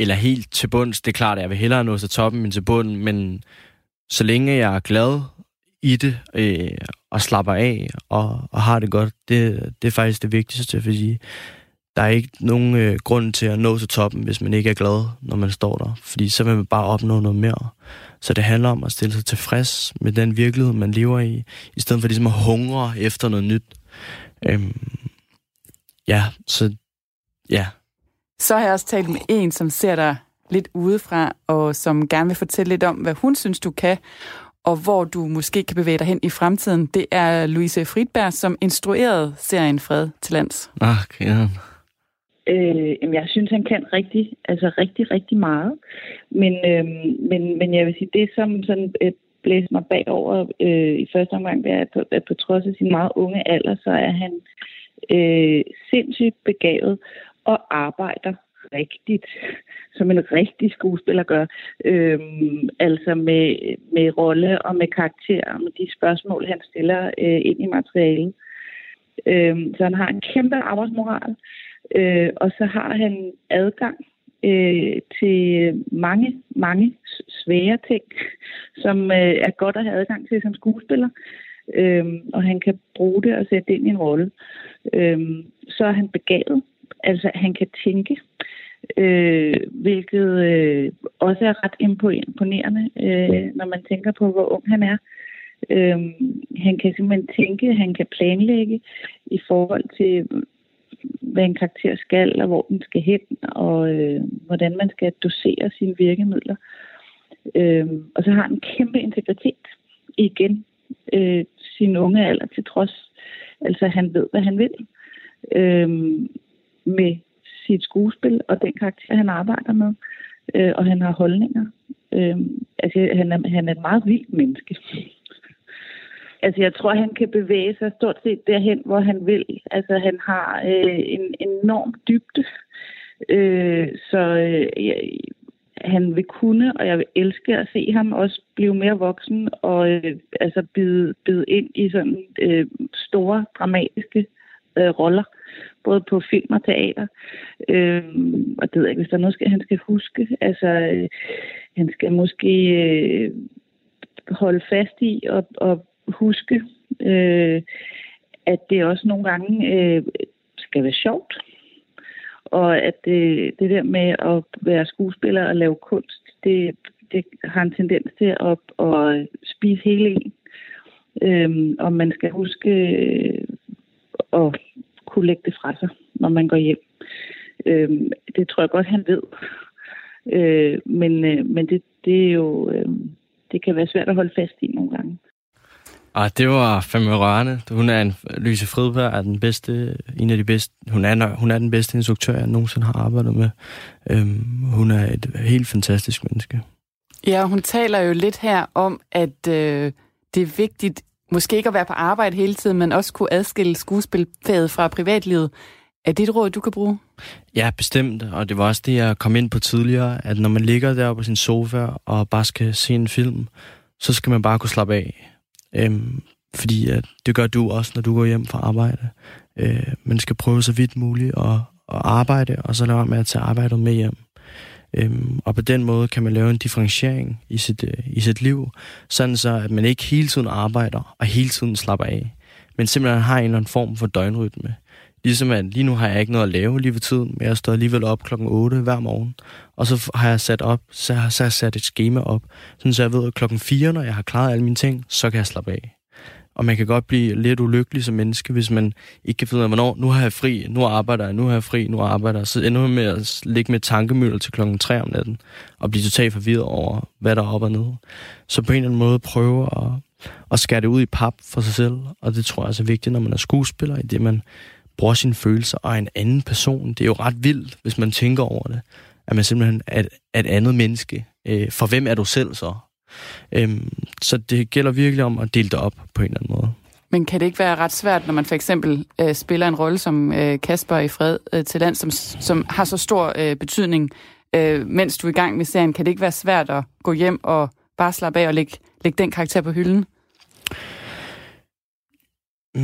S4: eller helt til bunds. Det er klart, at jeg vil hellere nå til toppen end til bunden, men så længe jeg er glad i det, øh, og slapper af, og, og har det godt, det, det er faktisk det vigtigste, fordi der er ikke nogen øh, grund til at nå til toppen, hvis man ikke er glad, når man står der. Fordi så vil man bare opnå noget mere. Så det handler om at stille sig tilfreds med den virkelighed, man lever i, i stedet for ligesom at hungre efter noget nyt. Øhm, ja, så ja.
S5: Så har jeg også talt med en, som ser dig lidt udefra, og som gerne vil fortælle lidt om, hvad hun synes, du kan, og hvor du måske kan bevæge dig hen i fremtiden. Det er Louise Friedberg, som instruerede serien Fred til lands.
S4: Ah, okay.
S17: Øh, jamen, jeg synes, han kan rigtig, altså rigtig, rigtig meget. Men, øh, men, men jeg vil sige, det som sådan øh, blæste mig bagover øh, i første omgang, det er, at på, at på trods af sin meget unge alder, så er han øh, sindssygt begavet og arbejder rigtigt, som en rigtig skuespiller gør. Øhm, altså med, med rolle og med karakter, og med de spørgsmål, han stiller øh, ind i materialet. Øhm, så han har en kæmpe arbejdsmoral. Øh, Øh, og så har han adgang øh, til mange, mange svære ting, som øh, er godt at have adgang til som skuespiller. Øh, og han kan bruge det og sætte det ind i en rolle. Øh, så er han begavet. Altså, han kan tænke, øh, hvilket øh, også er ret imponerende, øh, når man tænker på, hvor ung han er. Øh, han kan simpelthen tænke, han kan planlægge i forhold til, hvad en karakter skal, og hvor den skal hen, og øh, hvordan man skal dosere sine virkemidler. Øh, og så har han en kæmpe integritet igen, øh, sin unge alder til trods. Altså han ved, hvad han vil øh, med sit skuespil og den karakter, han arbejder med. Øh, og han har holdninger. Øh, altså han er, han er et meget vildt menneske. Altså, jeg tror, han kan bevæge sig stort set derhen, hvor han vil. Altså, han har øh, en enorm dybde. Øh, så øh, jeg, han vil kunne, og jeg vil elske at se ham også blive mere voksen og øh, altså bide, bide ind i sådan øh, store, dramatiske øh, roller, både på film og teater. Øh, og det ved jeg ikke, hvis der er noget, skal, han skal huske. Altså, øh, han skal måske øh, holde fast i og, og huske, øh, at det også nogle gange øh, skal være sjovt. Og at det, det der med at være skuespiller og lave kunst, det, det har en tendens til at, at spise hele en. Øhm, og man skal huske øh, at kunne lægge det fra sig, når man går hjem. Øh, det tror jeg godt, han ved. Øh, men øh, men det, det er jo... Øh, det kan være svært at holde fast i nogle gange.
S4: Ah, det var fandme rørende. Hun er en, Lyse Fridberg er den bedste, en af de bedste, hun er, hun er den bedste instruktør, jeg nogensinde har arbejdet med. Øhm, hun er et helt fantastisk menneske.
S5: Ja, hun taler jo lidt her om, at øh, det er vigtigt, måske ikke at være på arbejde hele tiden, men også kunne adskille skuespilfaget fra privatlivet. Er det et råd, du kan bruge?
S4: Ja, bestemt. Og det var også det, jeg kom ind på tidligere, at når man ligger der på sin sofa og bare skal se en film, så skal man bare kunne slappe af. Øhm, fordi at det gør du også, når du går hjem fra arbejde. Øh, man skal prøve så vidt muligt at, at arbejde, og så lade med at tage arbejdet med hjem. Øhm, og på den måde kan man lave en differentiering i sit, øh, i sit liv, sådan så at man ikke hele tiden arbejder og hele tiden slapper af, men simpelthen har en eller anden form for døgnrytme. Ligesom at lige nu har jeg ikke noget at lave lige ved tiden, men jeg står alligevel op klokken 8 hver morgen. Og så har jeg sat op, så har jeg sat et schema op, sådan så jeg ved, at klokken 4, når jeg har klaret alle mine ting, så kan jeg slappe af. Og man kan godt blive lidt ulykkelig som menneske, hvis man ikke kan finde ud af, hvornår nu har jeg fri, nu arbejder jeg, nu har jeg fri, nu arbejder jeg. Så ender man med at ligge med tankemøller til klokken 3 om natten, og blive totalt forvirret over, hvad der er op og ned. Så på en eller anden måde prøve at, at skære det ud i pap for sig selv, og det tror jeg er så vigtigt, når man er skuespiller, i det man bruger sine følelser og en anden person. Det er jo ret vildt, hvis man tænker over det, at man simpelthen er et, et andet menneske. Øh, for hvem er du selv så? Øhm, så det gælder virkelig om at dele det op på en eller anden måde.
S5: Men kan det ikke være ret svært, når man for eksempel øh, spiller en rolle som øh, Kasper i Fred øh, til land, som, som har så stor øh, betydning, øh, mens du er i gang med serien? Kan det ikke være svært at gå hjem og bare slappe af og lægge, lægge den karakter på hylden?
S4: Mm,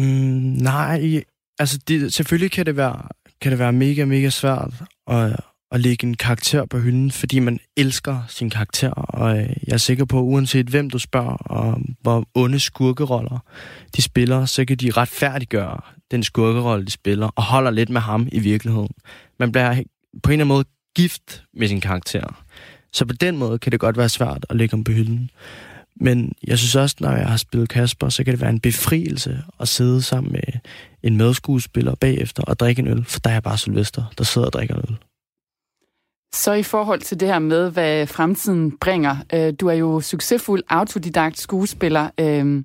S4: nej, altså det, selvfølgelig kan det være, kan det være mega, mega svært at, at lægge en karakter på hylden, fordi man elsker sin karakter, og øh, jeg er sikker på, at uanset hvem du spørger, og hvor onde skurkeroller de spiller, så kan de retfærdiggøre den skurkerolle, de spiller, og holder lidt med ham i virkeligheden. Man bliver på en eller anden måde gift med sin karakter. Så på den måde kan det godt være svært at lægge ham på hylden. Men jeg synes også, når jeg har spillet Kasper, så kan det være en befrielse at sidde sammen med en medskuespiller bagefter og drikke en øl, for der er bare Sylvester, der sidder og drikker en øl.
S5: Så i forhold til det her med, hvad fremtiden bringer. Øh, du er jo succesfuld autodidakt skuespiller. Øh,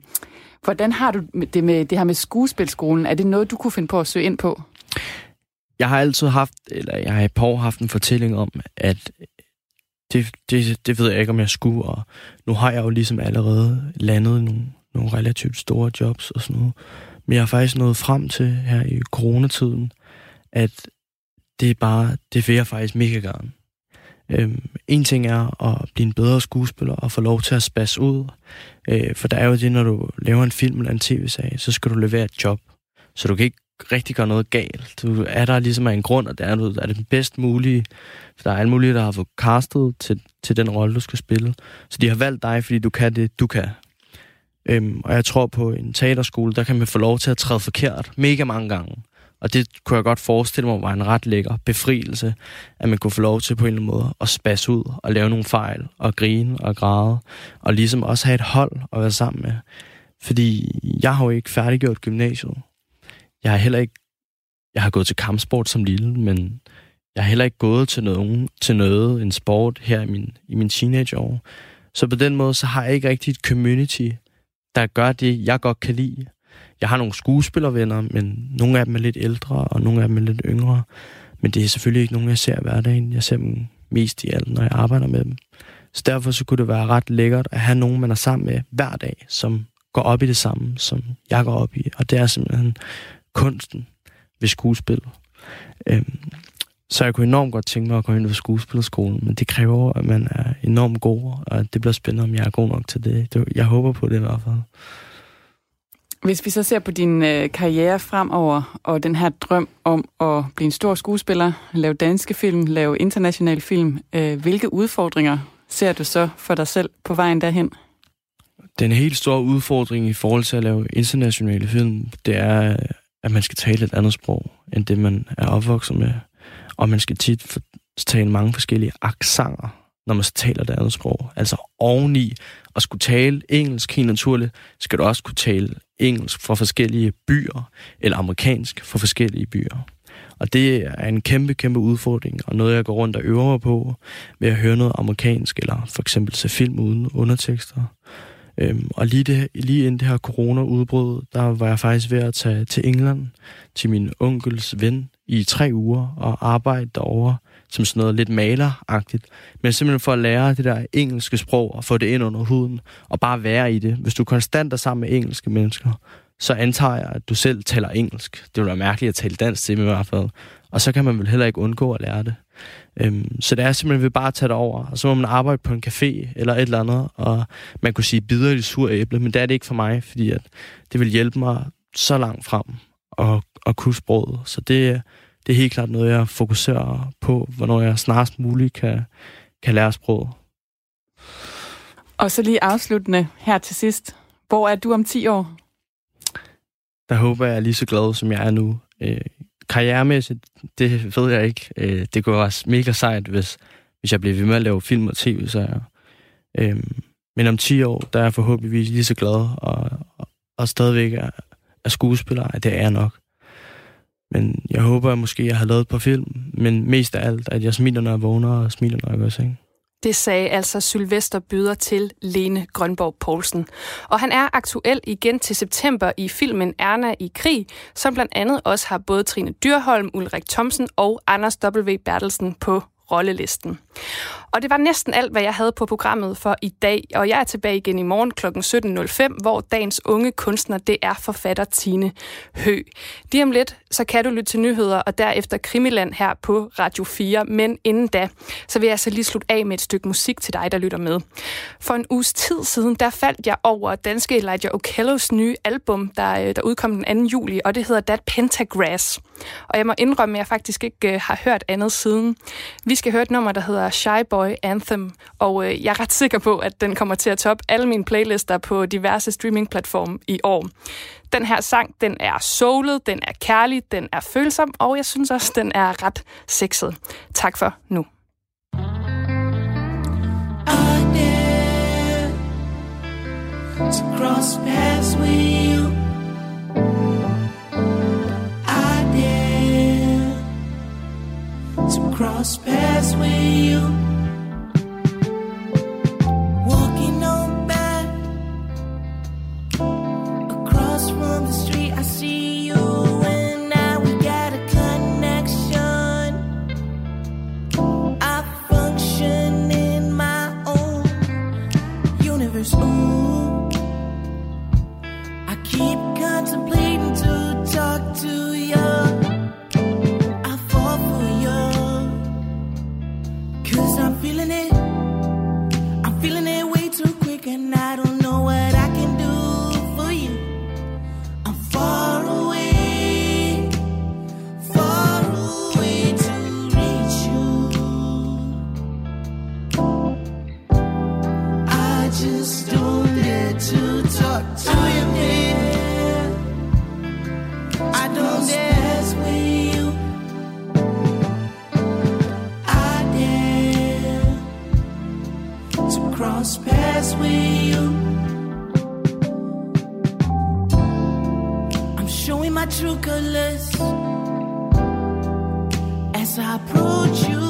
S5: hvordan har du det med det her med skuespilskolen? Er det noget, du kunne finde på at søge ind på?
S4: Jeg har altid haft, eller jeg har i par haft en fortælling om, at det, det, det ved jeg ikke, om jeg skulle, og nu har jeg jo ligesom allerede landet nogle, nogle relativt store jobs og sådan noget. Men jeg har faktisk nået frem til her i coronatiden, at det er bare, det vil jeg faktisk mega gerne. Øhm, en ting er at blive en bedre skuespiller og få lov til at spasse ud. Øh, for der er jo det, når du laver en film eller en tv-serie, så skal du levere et job. Så du kan ikke rigtig gør noget galt. Du er der ligesom af en grund, og det er, du er det den bedst mulige. For der er alle mulige, der har fået castet til, til den rolle, du skal spille. Så de har valgt dig, fordi du kan det, du kan. Øhm, og jeg tror på en teaterskole, der kan man få lov til at træde forkert mega mange gange. Og det kunne jeg godt forestille mig var en ret lækker befrielse, at man kunne få lov til på en eller anden måde at spasse ud og lave nogle fejl og grine og græde. Og ligesom også have et hold at være sammen med. Fordi jeg har jo ikke færdiggjort gymnasiet. Jeg har heller ikke... Jeg har gået til kampsport som lille, men jeg har heller ikke gået til, noget, til noget, en sport her i min, i min teenageår. Så på den måde, så har jeg ikke rigtig et community, der gør det, jeg godt kan lide. Jeg har nogle skuespillervenner, men nogle af dem er lidt ældre, og nogle af dem er lidt yngre. Men det er selvfølgelig ikke nogen, jeg ser hver dag. Jeg ser dem mest i alt, når jeg arbejder med dem. Så derfor så kunne det være ret lækkert at have nogen, man er sammen med hver dag, som går op i det samme, som jeg går op i. Og det er simpelthen kunsten ved skuespil. Øhm, så jeg kunne enormt godt tænke mig at gå ind på skuespillerskolen, men det kræver, at man er enormt god, og det bliver spændende, om jeg er god nok til det. Jeg håber på det i hvert fald.
S5: Hvis vi så ser på din øh, karriere fremover, og den her drøm om at blive en stor skuespiller, lave danske film, lave internationale film, øh, hvilke udfordringer ser du så for dig selv på vejen derhen?
S4: Den helt store udfordring i forhold til at lave internationale film, det er, at man skal tale et andet sprog, end det man er opvokset med. Og man skal tit tale mange forskellige aksanger, når man så taler et andet sprog. Altså oveni at skulle tale engelsk helt naturligt, skal du også kunne tale engelsk fra forskellige byer, eller amerikansk fra forskellige byer. Og det er en kæmpe, kæmpe udfordring, og noget, jeg går rundt og øver mig på, ved at høre noget amerikansk, eller for eksempel se film uden undertekster. Øhm, og lige, det, lige inden det her corona-udbrud, der var jeg faktisk ved at tage til England, til min onkels ven, i tre uger, og arbejde derovre som sådan noget lidt maleragtigt. Men simpelthen for at lære det der engelske sprog, og få det ind under huden, og bare være i det. Hvis du konstant er sammen med engelske mennesker, så antager jeg, at du selv taler engelsk. Det vil være mærkeligt at tale dansk til i hvert fald. Og så kan man vel heller ikke undgå at lære det. Øhm, så det er simpelthen, ved bare tage det over, og så må man arbejde på en café eller et eller andet, og man kunne sige bider i sur æble, men det er det ikke for mig, fordi at det vil hjælpe mig så langt frem og, og kunne sproget. Så det, det er helt klart noget, jeg fokuserer på, hvornår jeg snarest muligt kan, kan lære sproget.
S5: Og så lige afsluttende her til sidst. Hvor er du om 10 år?
S4: Der håber jeg er lige så glad, som jeg er nu. Øh, karrieremæssigt, det ved jeg ikke. Øh, det kunne også mega sejt, hvis, hvis jeg bliver ved med at lave film og tv så jeg. Øh, men om 10 år, der er jeg forhåbentlig lige så glad, og, og, og stadigvæk er, er skuespiller. Det er jeg nok. Men jeg håber, at måske jeg har lavet et par film, men mest af alt, at jeg smiler, når jeg vågner, og smiler, når jeg går i seng.
S17: Det sagde altså Sylvester Byder til Lene Grønborg Poulsen. Og han er aktuel igen til september i filmen Erna i krig, som blandt andet også har både Trine Dyrholm, Ulrik Thomsen og Anders W. Bertelsen på rollelisten. Og det var næsten alt, hvad jeg havde på programmet for i dag, og jeg er tilbage igen i morgen kl. 17.05, hvor dagens unge kunstner, det er forfatter Tine Hø. Lige om lidt, så kan du lytte til nyheder, og derefter Krimiland her på Radio 4, men inden da, så vil jeg altså lige slutte af med et stykke musik til dig, der lytter med. For en uges tid siden, der faldt jeg over danske Elijah Okellos nye album, der, øh, der udkom den 2. juli, og det hedder That Pentagrass. Og jeg må indrømme, at jeg faktisk ikke øh, har hørt andet siden. Vi skal høre et nummer, der hedder Shy Boy Anthem, og øh, jeg er ret sikker på, at den kommer til at toppe alle mine playlister på diverse streamingplatforme i år. Den her sang, den er soulet, den er kærlig, den er følsom, og jeg synes også, den er ret sexet. Tak for nu. to cross paths with you. to cross paths with you. Keep cross paths with you. I'm showing my true colors as I approach you.